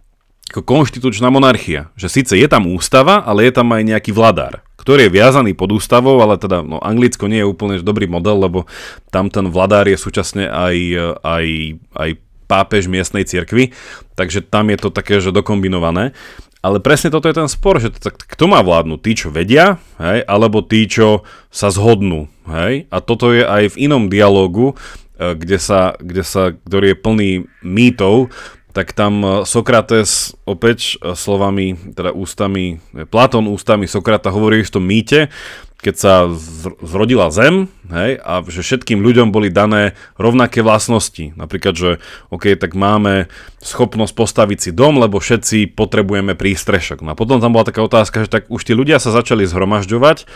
ako konštitučná monarchia. Že síce je tam ústava, ale je tam aj nejaký vladár ktorý je viazaný pod ústavou, ale teda no, Anglicko nie je úplne dobrý model, lebo tam ten vladár je súčasne aj, aj, aj pápež miestnej cirkvi, takže tam je to také, že dokombinované. Ale presne toto je ten spor, že tak, kto má vládnuť? Tí, čo vedia, hej, alebo tí, čo sa zhodnú. Hej? A toto je aj v inom dialogu, eh, kde sa, kde sa, ktorý je plný mýtov, tak tam e, Sokrates opäť e, slovami, teda ústami, e, Platón ústami Sokrata hovorí v tom mýte, keď sa zrodila Zem, hej, a že všetkým ľuďom boli dané rovnaké vlastnosti. Napríklad, že OK, tak máme schopnosť postaviť si dom, lebo všetci potrebujeme prístrešok. No a potom tam bola taká otázka, že tak už tí ľudia sa začali zhromažďovať,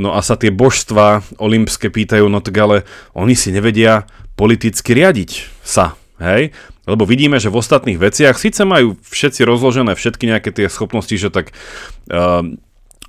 no a sa tie božstva olympské pýtajú, no tak ale oni si nevedia politicky riadiť sa, hej, lebo vidíme, že v ostatných veciach síce majú všetci rozložené všetky nejaké tie schopnosti, že tak uh,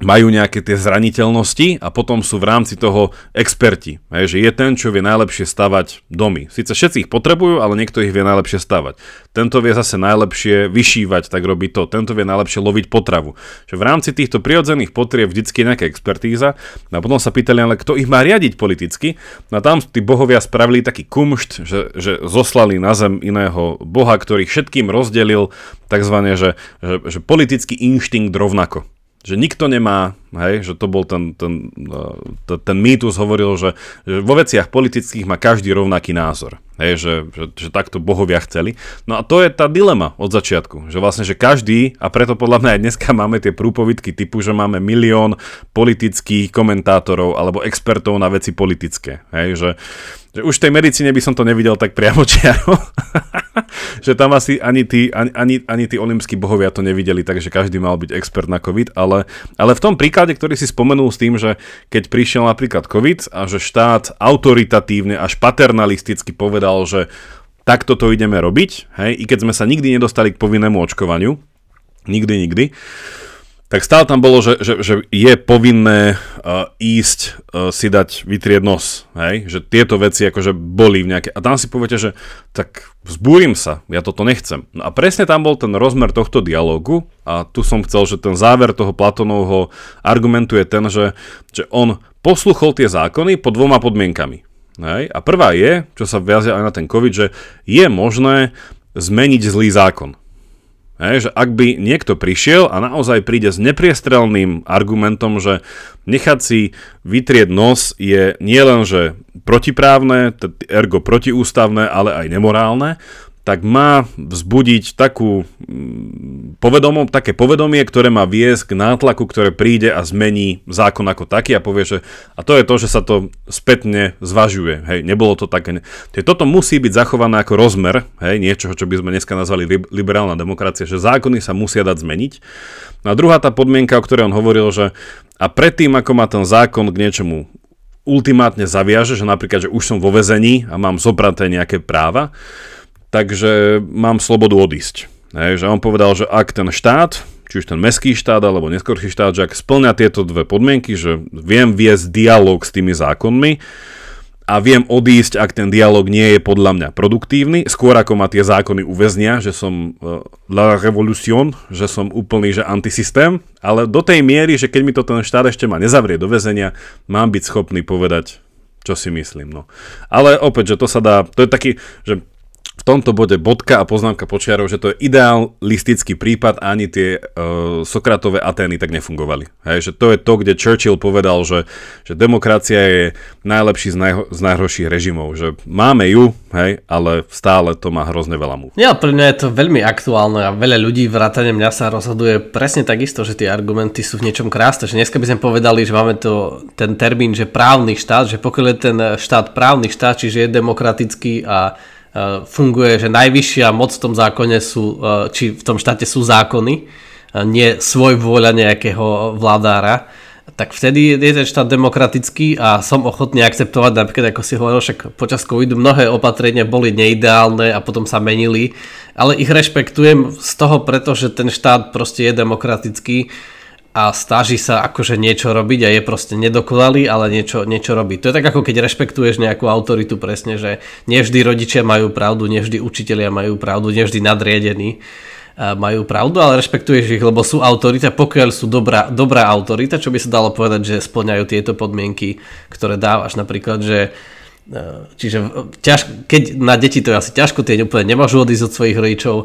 majú nejaké tie zraniteľnosti a potom sú v rámci toho experti. Hej, že je ten, čo vie najlepšie stavať domy. Sice všetci ich potrebujú, ale niekto ich vie najlepšie stavať. Tento vie zase najlepšie vyšívať, tak robí to. Tento vie najlepšie loviť potravu. Že v rámci týchto prirodzených potrieb vždycky je nejaká expertíza. A potom sa pýtali, ale kto ich má riadiť politicky. No a tam tí bohovia spravili taký kumšt, že, že zoslali na zem iného boha, ktorý všetkým rozdelil takzvané, že, že, že politický inštinkt rovnako že nikto nemá, hej, že to bol ten, ten, ten, ten mýtus hovoril, že, že vo veciach politických má každý rovnaký názor. Hej, že, že, že takto bohovia chceli. No a to je tá dilema od začiatku, že vlastne, že každý, a preto podľa mňa aj dneska máme tie prúpovidky typu, že máme milión politických komentátorov alebo expertov na veci politické. Hej, že, že už v tej medicíne by som to nevidel tak priamo čiaro. že tam asi ani tí, ani, ani, ani tí olimpskí bohovia to nevideli, takže každý mal byť expert na COVID, ale, ale v tom príklade, ktorý si spomenul s tým, že keď prišiel napríklad COVID a že štát autoritatívne až paternalisticky povedal, že takto to ideme robiť, hej, i keď sme sa nikdy nedostali k povinnému očkovaniu, nikdy, nikdy, tak stále tam bolo, že, že, že je povinné uh, ísť uh, si dať vytrieť nos, hej? že tieto veci akože boli v nejaké... A tam si poviete, že tak vzbúrim sa, ja toto nechcem. No a presne tam bol ten rozmer tohto dialogu a tu som chcel, že ten záver toho Platonovho argumentu je ten, že, že on posluchol tie zákony pod dvoma podmienkami. Hej? A prvá je, čo sa viazia aj na ten COVID, že je možné zmeniť zlý zákon. Že ak by niekto prišiel a naozaj príde s nepriestrelným argumentom, že nechať si vytrieť nos je nielen, že protiprávne, ergo protiústavné, ale aj nemorálne, tak má vzbudiť takú mm, povedomom, také povedomie, ktoré má viesť k nátlaku, ktoré príde a zmení zákon ako taký a povie, že a to je to, že sa to spätne zvažuje. Hej, nebolo to také. Toto musí byť zachované ako rozmer, hej, niečoho, čo by sme dneska nazvali liberálna demokracia, že zákony sa musia dať zmeniť. No a druhá tá podmienka, o ktorej on hovoril, že a predtým, ako má ten zákon k niečomu ultimátne zaviaže, že napríklad, že už som vo vezení a mám zobraté nejaké práva, takže mám slobodu odísť. Hej, že on povedal, že ak ten štát, či už ten meský štát alebo neskorší štát, že ak splňa tieto dve podmienky, že viem viesť dialog s tými zákonmi a viem odísť, ak ten dialog nie je podľa mňa produktívny, skôr ako ma tie zákony uväznia, že som uh, la revolution, že som úplný, že antisystém, ale do tej miery, že keď mi to ten štát ešte ma nezavrie do väzenia, mám byť schopný povedať, čo si myslím. No. Ale opäť, že to sa dá, to je taký, že tomto bode bodka a poznámka počiarov, že to je idealistický prípad a ani tie uh, Sokratové Atény tak nefungovali. Hej, že to je to, kde Churchill povedal, že, že demokracia je najlepší z, najho, z najhorších režimov. Že máme ju, hej, ale stále to má hrozne veľa múv. Ja, pre mňa je to veľmi aktuálne a veľa ľudí vrátane mňa sa rozhoduje presne takisto, že tie argumenty sú v niečom krásne. Že dneska by sme povedali, že máme to, ten termín, že právny štát, že pokiaľ je ten štát právny štát, čiže je demokratický a funguje, že najvyššia moc v tom zákone sú, eh, či v tom štáte sú zákony, nie svoj vôľa nejakého vládára, tak vtedy je ten štát demokratický a som ochotný akceptovať, napríklad ako si hovoril, však počas covidu mnohé opatrenia boli neideálne a potom sa menili, ale ich rešpektujem z toho, pretože ten štát proste je demokratický a stáži sa akože niečo robiť a je proste nedokonalý, ale niečo, niečo robí. To je tak ako keď rešpektuješ nejakú autoritu presne, že nevždy rodičia majú pravdu, nevždy učitelia majú pravdu, nevždy nadriedení majú pravdu, ale rešpektuješ ich, lebo sú autorita, pokiaľ sú dobrá, dobrá autorita, čo by sa dalo povedať, že splňajú tieto podmienky, ktoré dávaš. Napríklad, že čiže ťaž, keď na deti to je asi ťažko, tie úplne nemôžu odísť od svojich rodičov,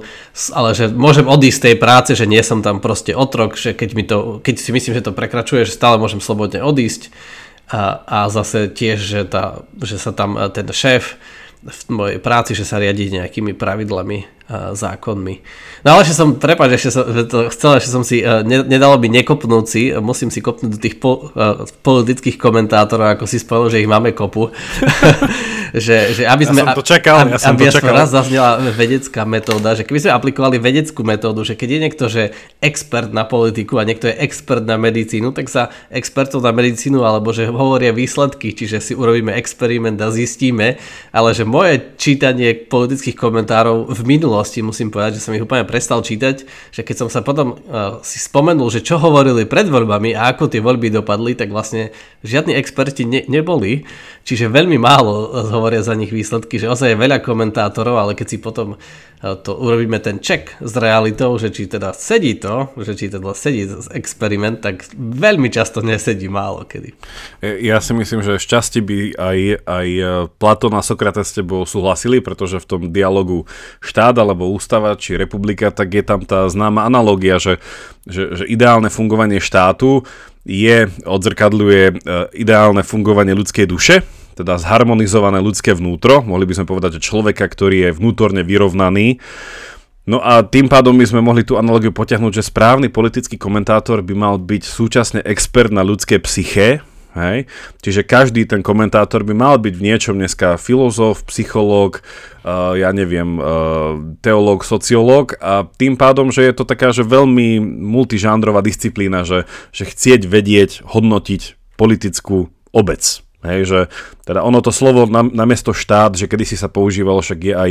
ale že môžem odísť z tej práce, že nie som tam proste otrok, že keď, mi to, keď si myslím, že to prekračuje, že stále môžem slobodne odísť. A, a zase tiež, že, tá, že sa tam eh, ten šéf v mojej práci, že sa riadi nejakými pravidlami zákonmi. No ale ešte som, prepáč, ešte som, to chcel, že som si, uh, ne, nedalo by nekopnúť si, musím si kopnúť do tých po, uh, politických komentátorov, ako si spomenul, že ich máme kopu. že, že aby sme, ja som to čakal, ja som aby to čakal. raz zaznela vedecká metóda, že keby sme aplikovali vedeckú metódu, že keď je niekto, že expert na politiku a niekto je expert na medicínu, tak sa expertov na medicínu alebo že hovoria výsledky, čiže si urobíme experiment a zistíme, ale že moje čítanie politických komentárov v minulosti minulosti musím povedať, že som ich úplne prestal čítať, že keď som sa potom uh, si spomenul, že čo hovorili pred voľbami a ako tie voľby dopadli, tak vlastne žiadni experti ne- neboli, čiže veľmi málo hovoria za nich výsledky, že ozaj je veľa komentátorov, ale keď si potom to urobíme ten check s realitou, že či teda sedí to, že či teda sedí experiment, tak veľmi často nesedí málo kedy. E, ja si myslím, že šťastie by aj, aj e, Platón a Sokrates s tebou súhlasili, pretože v tom dialogu štát alebo ústava či republika, tak je tam tá známa analogia, že, že, že ideálne fungovanie štátu je, odzrkadľuje e, ideálne fungovanie ľudskej duše, teda zharmonizované ľudské vnútro, mohli by sme povedať, že človeka, ktorý je vnútorne vyrovnaný. No a tým pádom by sme mohli tú analogiu potiahnuť, že správny politický komentátor by mal byť súčasne expert na ľudské psyché, Hej? Čiže každý ten komentátor by mal byť v niečom dneska filozof, psychológ, uh, ja neviem, uh, teológ, sociológ a tým pádom, že je to taká, že veľmi multižánrová disciplína, že, že chcieť vedieť, hodnotiť politickú obec. Hej, že teda ono to slovo na, namiesto štát, že kedysi sa používalo, však je aj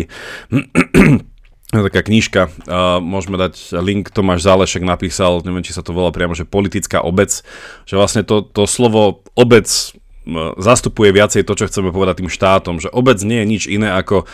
taká knižka, uh, môžeme dať link, Tomáš Zálešek napísal, neviem, či sa to volá priamo, že politická obec, že vlastne to, to slovo obec zastupuje viacej to, čo chceme povedať tým štátom, že obec nie je nič iné ako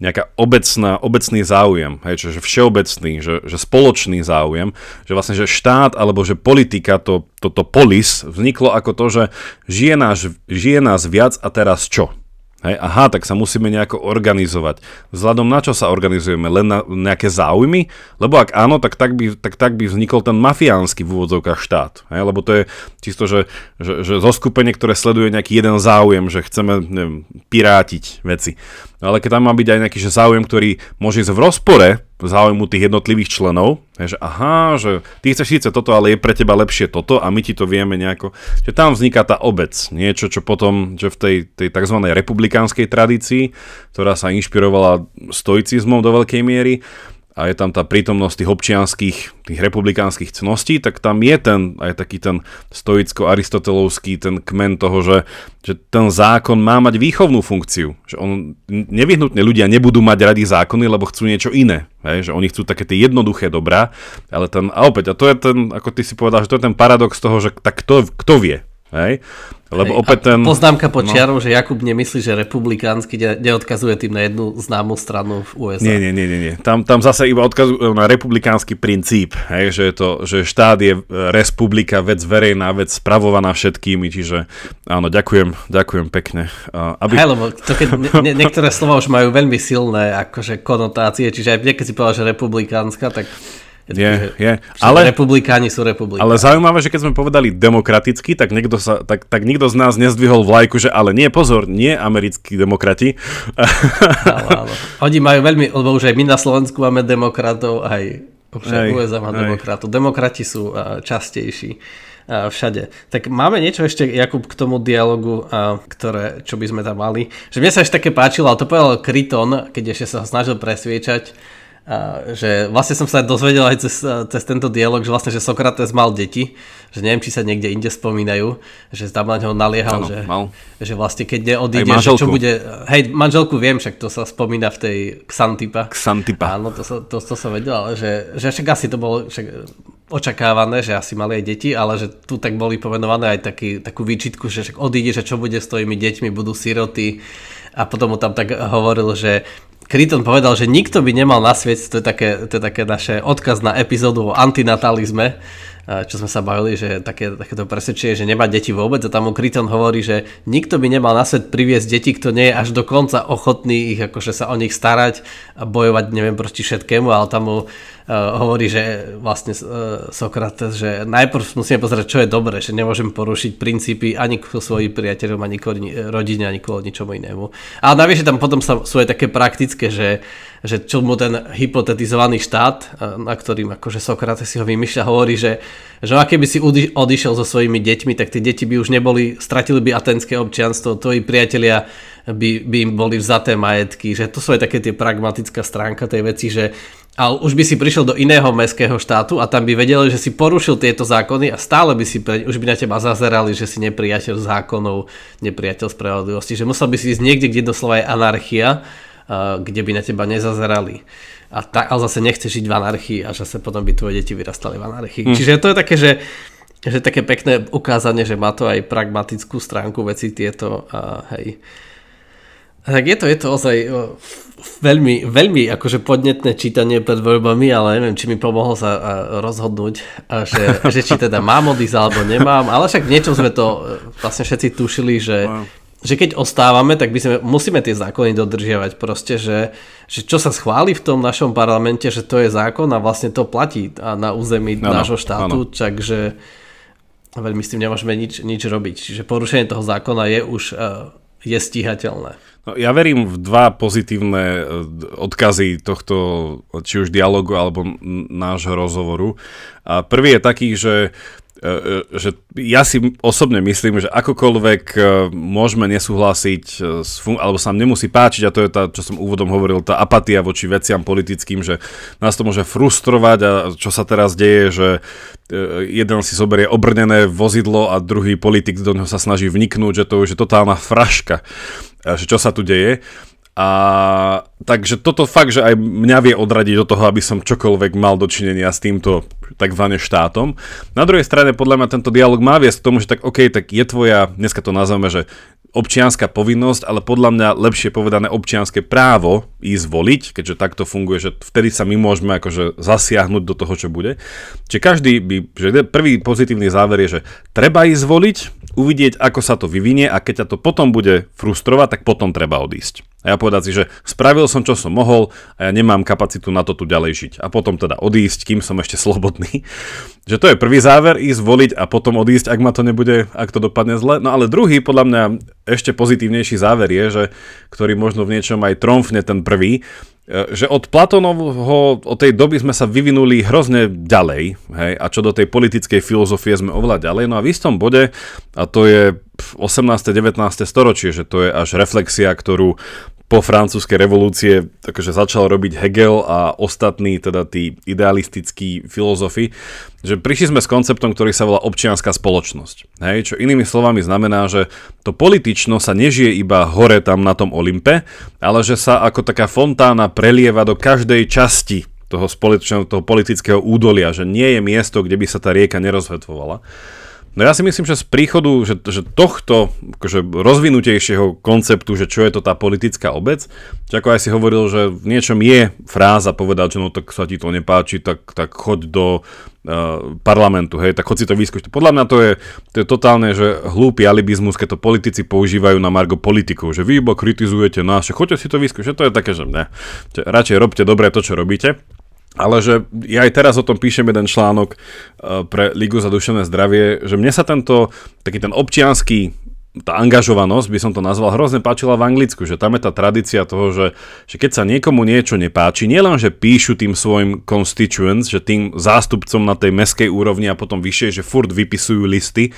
nejaká obecná, obecný záujem, hej, čiže všeobecný, že, že spoločný záujem, že vlastne, že štát alebo že politika, to, toto polis vzniklo ako to, že žije nás, žije nás viac a teraz čo? Hej, aha, tak sa musíme nejako organizovať. Vzhľadom na čo sa organizujeme? Len na nejaké záujmy? Lebo ak áno, tak tak by, tak, tak by vznikol ten mafiánsky v úvodzovkách štát. Hej, lebo to je čisto, že, že, že zoskupenie, ktoré sleduje nejaký jeden záujem, že chceme neviem, pirátiť veci. No ale keď tam má byť aj nejaký že záujem, ktorý môže ísť v rozpore záujmu tých jednotlivých členov, že aha, že ty chceš síce toto, ale je pre teba lepšie toto a my ti to vieme nejako, že tam vzniká tá obec, niečo, čo potom, že v tej, tej tzv. republikánskej tradícii, ktorá sa inšpirovala stoicizmom do veľkej miery, a je tam tá prítomnosť tých občianských, tých republikánskych cností, tak tam je ten, aj taký ten stoicko-aristotelovský, ten kmen toho, že, že ten zákon má mať výchovnú funkciu. Že on, nevyhnutne ľudia nebudú mať radi zákony, lebo chcú niečo iné. Hej? Že oni chcú také tie jednoduché dobrá, ale ten, a opäť, a to je ten, ako ty si povedal, že to je ten paradox toho, že tak kto, kto vie, Hej? Lebo Hej, opäť ten... Poznámka pod no. čiarou, no. že Jakub nemyslí, že republikánsky neodkazuje tým na jednu známu stranu v USA. Nie, nie, nie, nie. nie. Tam, tam zase iba odkazuje na republikánsky princíp, hej? že, je to, že štát je republika, vec verejná, vec spravovaná všetkými, čiže áno, ďakujem, ďakujem pekne. Aby... Hej, lebo to keď ne, niektoré slova už majú veľmi silné akože konotácie, čiže aj keď si povedal, že republikánska, tak je, je. Ale, republikáni sú republikáni. Ale zaujímavé, že keď sme povedali demokraticky, tak nikto, sa, tak, tak nikto z nás nezdvihol vlajku, že ale nie, pozor, nie americkí demokrati. Áno, áno. Oni majú veľmi, lebo už aj my na Slovensku máme demokratov, aj už aj USA má demokratov. Demokrati sú častejší všade. Tak máme niečo ešte, Jakub, k tomu dialogu, ktoré, čo by sme tam mali. Že mne sa ešte také páčilo, ale to povedal Kryton, keď ešte sa snažil presviečať, že vlastne som sa dozvedel aj cez, cez tento dialog, že vlastne, že Sokrates mal deti, že neviem, či sa niekde inde spomínajú, že tam na ňo naliehal, ano, že, mal. že vlastne keď neodíde, že čo bude, hej, manželku viem, však to sa spomína v tej Xantipa. Xantipa. Áno, to, to, to som vedel, ale že, že však asi to bolo však očakávané, že asi mali aj deti, ale že tu tak boli pomenované aj taký, takú výčitku, že však odíde, že čo bude s tvojimi deťmi, budú siroty a potom mu tam tak hovoril, že Kryton povedal, že nikto by nemal na svet, to je také, to je také naše odkaz na epizódu o antinatalizme, čo sme sa bavili, že také, takéto presvedčenie, že nemá deti vôbec a tam mu Kryton hovorí, že nikto by nemal na svet priviesť deti, kto nie je až do konca ochotný ich akože sa o nich starať a bojovať neviem proti všetkému, ale tam mu Eh, hovorí, že vlastne uh, Sokrates, že najprv musíme pozrieť, čo je dobré, že nemôžem porušiť princípy ani k svojim priateľom, ani k rodine, ani k ničomu inému. Ale navyše tam potom sa, sú aj také praktické, že, že čo mu ten hypotetizovaný štát, uh, na ktorým akože Sokrates si ho vymýšľa, hovorí, že, že no keby si odišiel so svojimi deťmi, tak tie deti by už neboli, stratili by atenské občianstvo, tvoji priatelia by, by im boli vzaté majetky, že to sú aj také tie pragmatická stránka tej veci, že a už by si prišiel do iného mestského štátu a tam by vedeli, že si porušil tieto zákony a stále by si, už by na teba zazerali, že si nepriateľ zákonov, nepriateľ spravodlivosti, že musel by si ísť niekde, kde doslova je anarchia, kde by na teba nezazerali. A ta, ale zase nechce žiť v anarchii a že sa potom by tvoje deti vyrastali v anarchii. Mm. Čiže to je také, že, že také pekné ukázanie, že má to aj pragmatickú stránku veci tieto. A, hej. Tak je to, je to ozaj veľmi, veľmi akože podnetné čítanie pred voľbami, ale neviem, či mi pomohlo sa rozhodnúť, že, že či teda mám odísť alebo nemám, ale však v niečom sme to vlastne všetci tušili, že, že keď ostávame, tak by sme, musíme tie zákony dodržiavať proste, že, že čo sa schváli v tom našom parlamente, že to je zákon a vlastne to platí na území ano, nášho štátu, ano. takže veľmi s tým nemôžeme nič, nič robiť. Čiže porušenie toho zákona je už e, je stíhateľné. No, ja verím v dva pozitívne e, odkazy tohto, či už dialogu alebo nášho rozhovoru. A prvý je taký, že že ja si osobne myslím, že akokoľvek e, môžeme nesúhlasiť s fun- alebo sa nám nemusí páčiť a to je tá, čo som úvodom hovoril, tá apatia voči veciam politickým, že nás to môže frustrovať a čo sa teraz deje, že jeden si zoberie obrnené vozidlo a druhý politik do neho sa snaží vniknúť, že to už je totálna fraška, že čo sa tu deje. A takže toto fakt, že aj mňa vie odradiť do toho, aby som čokoľvek mal dočinenia s týmto tzv. štátom. Na druhej strane podľa mňa tento dialog má viesť k tomu, že tak OK, tak je tvoja, dneska to nazveme, že občianská povinnosť, ale podľa mňa lepšie povedané občianské právo ísť voliť, keďže takto funguje, že vtedy sa my môžeme akože zasiahnuť do toho, čo bude. Čiže každý by, že prvý pozitívny záver je, že treba ísť voliť, uvidieť, ako sa to vyvinie a keď ťa to potom bude frustrovať, tak potom treba odísť. A ja povedať si, že spravil som, čo som mohol a ja nemám kapacitu na to tu ďalej žiť. A potom teda odísť, kým som ešte slobodný. že to je prvý záver, ísť voliť a potom odísť, ak ma to nebude, ak to dopadne zle. No ale druhý, podľa mňa ešte pozitívnejší záver je, že, ktorý možno v niečom aj tromfne ten prvý, že od Platonovho, od tej doby sme sa vyvinuli hrozne ďalej, hej, a čo do tej politickej filozofie sme oveľa ďalej, no a v istom bode, a to je 18. 19. storočie, že to je až reflexia, ktorú po francúzskej revolúcie takže začal robiť Hegel a ostatní, teda tí idealistickí filozofi, že prišli sme s konceptom, ktorý sa volá občianská spoločnosť. Hej, čo inými slovami znamená, že to politično sa nežije iba hore tam na tom Olympe, ale že sa ako taká fontána prelieva do každej časti toho, toho politického údolia, že nie je miesto, kde by sa tá rieka nerozvetvovala. No ja si myslím, že z príchodu že, že tohto akože rozvinutejšieho konceptu, že čo je to tá politická obec, čo ako aj si hovoril, že v niečom je fráza povedať, že no tak sa ti to nepáči, tak, tak choď do uh, parlamentu, hej, tak choď si to vyskúšať. Podľa mňa to je, to je totálne, že hlúpy alibizmus, keď to politici používajú na margo politikov, že vy iba kritizujete nás, že choďte si to vyskúšať, to je také, že ne, radšej robte dobre to, čo robíte. Ale že ja aj teraz o tom píšem jeden článok eh, pre Ligu za duševné zdravie, že mne sa tento taký ten občianský tá angažovanosť, by som to nazval, hrozne páčila v Anglicku, že tam je tá tradícia toho, že, že keď sa niekomu niečo nepáči, nielen, že píšu tým svojim constituents, že tým zástupcom na tej meskej úrovni a potom vyššie, že furt vypisujú listy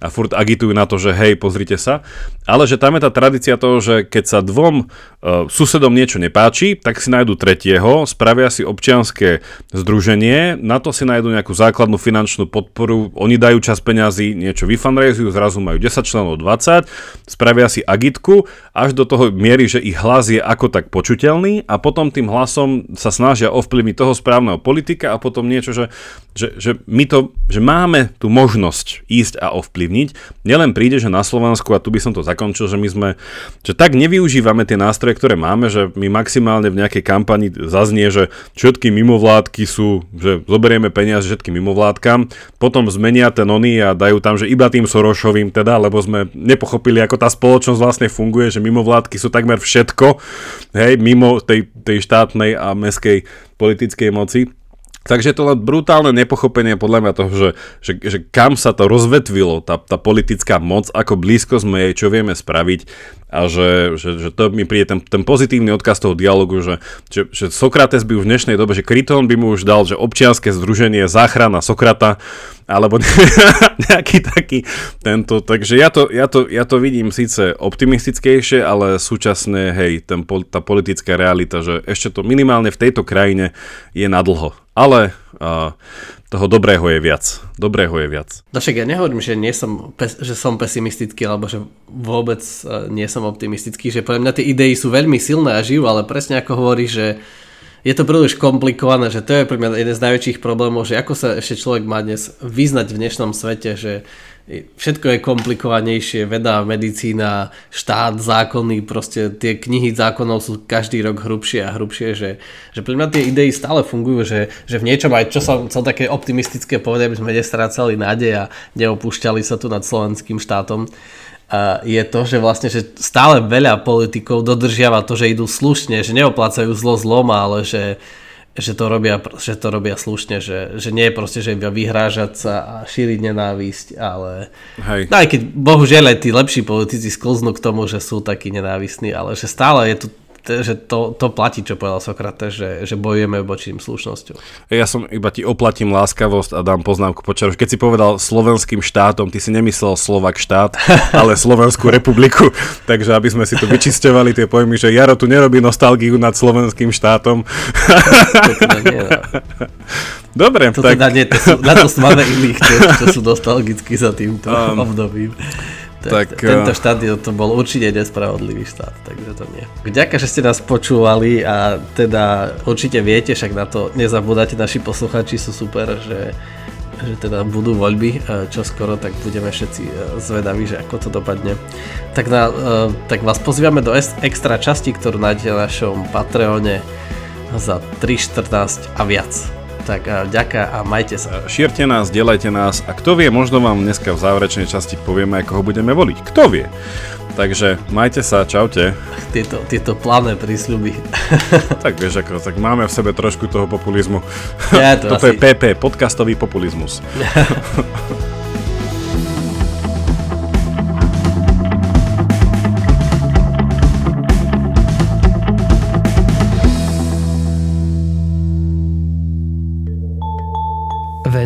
a furt agitujú na to, že hej, pozrite sa, ale že tam je tá tradícia toho, že keď sa dvom uh, susedom niečo nepáči, tak si nájdu tretieho, spravia si občianské združenie, na to si nájdu nejakú základnú finančnú podporu, oni dajú čas peňazí, niečo vyfundraizujú, zrazu majú 10 členov, 20, spravia si agitku, až do toho miery, že ich hlas je ako tak počuteľný a potom tým hlasom sa snažia ovplyvniť toho správneho politika a potom niečo, že, že, že my to, že máme tú možnosť ísť a ovplyvniť ovplyvniť. Nielen príde, že na Slovensku, a tu by som to zakončil, že my sme, že tak nevyužívame tie nástroje, ktoré máme, že my maximálne v nejakej kampani zaznie, že všetky mimovládky sú, že zoberieme peniaze všetkým mimovládkam, potom zmenia ten oni a dajú tam, že iba tým Sorošovým teda, lebo sme nepochopili, ako tá spoločnosť vlastne funguje, že mimovládky sú takmer všetko, hej, mimo tej, tej štátnej a meskej politickej moci. Takže to len brutálne nepochopenie podľa mňa toho, že, že, že kam sa to rozvetvilo, tá, tá politická moc, ako blízko sme jej, čo vieme spraviť a že, že, že to mi príde ten, ten pozitívny odkaz toho dialogu, že, že, že Sokrates by už v dnešnej dobe, že Kryton by mu už dal, že občianske združenie záchrana Sokrata, alebo nejaký taký tento, takže ja to, ja to, ja to vidím síce optimistickejšie, ale súčasne, hej, ten, tá politická realita, že ešte to minimálne v tejto krajine je nadlho. Ale uh, toho dobrého je viac. Dobrého je viac. No však ja nehovorím, že, nie som, že som pesimistický, alebo že vôbec uh, nie som optimistický, že pre mňa tie idei sú veľmi silné a žijú, ale presne ako hovorí, že je to príliš komplikované, že to je pre mňa jeden z najväčších problémov, že ako sa ešte človek má dnes vyznať v dnešnom svete, že všetko je komplikovanejšie, veda, medicína, štát, zákony, proste tie knihy zákonov sú každý rok hrubšie a hrubšie, že, že pre mňa tie idei stále fungujú, že, že v niečom aj, čo som chcel také optimistické povedať, aby sme nestrácali nádej a neopúšťali sa tu nad slovenským štátom, je to, že vlastne že stále veľa politikov dodržiava to, že idú slušne, že neoplácajú zlo zlom, ale že, že to robia, že to robia slušne, že, že nie je proste, že vyhrážať sa a šíriť nenávisť, ale Hej. No aj keď bohužiaľ aj tí lepší politici sklznú k tomu, že sú takí nenávistní, ale že stále je tu že to, to platí, čo povedal Sokrates, že, že bojujeme voči slušnosťou. Ja som iba ti oplatím láskavosť a dám poznámku počaru. Keď si povedal slovenským štátom, ty si nemyslel Slovak štát, ale Slovenskú republiku. Takže aby sme si tu vyčisťovali tie pojmy, že Jaro tu nerobí nostalgiu nad slovenským štátom. To teda nie, no. Dobre, to tak... teda nie, to sú, na to máme iných, čo, čo sú nostalgicky za týmto um, obdobím. Tak, tento štát to bol určite nespravodlivý štát, takže to nie. Ďakujem, že ste nás počúvali a teda určite viete, však na to nezabúdate, naši posluchači sú super, že že teda budú voľby čo skoro, tak budeme všetci e, zvedaví, že ako to dopadne. Tak, na, tak vás pozývame do extra časti, ktorú nájdete na našom Patreone za 3.14 a viac. Tak ďaká a majte sa. Šírte nás, delajte nás a kto vie, možno vám dneska v záverečnej časti povieme, ako ho budeme voliť. Kto vie? Takže majte sa, čaute. Tieto, tieto plavné prísľuby. tak vieš, ako, tak máme v sebe trošku toho populizmu. Ja, to Toto asi... je PP, podcastový populizmus.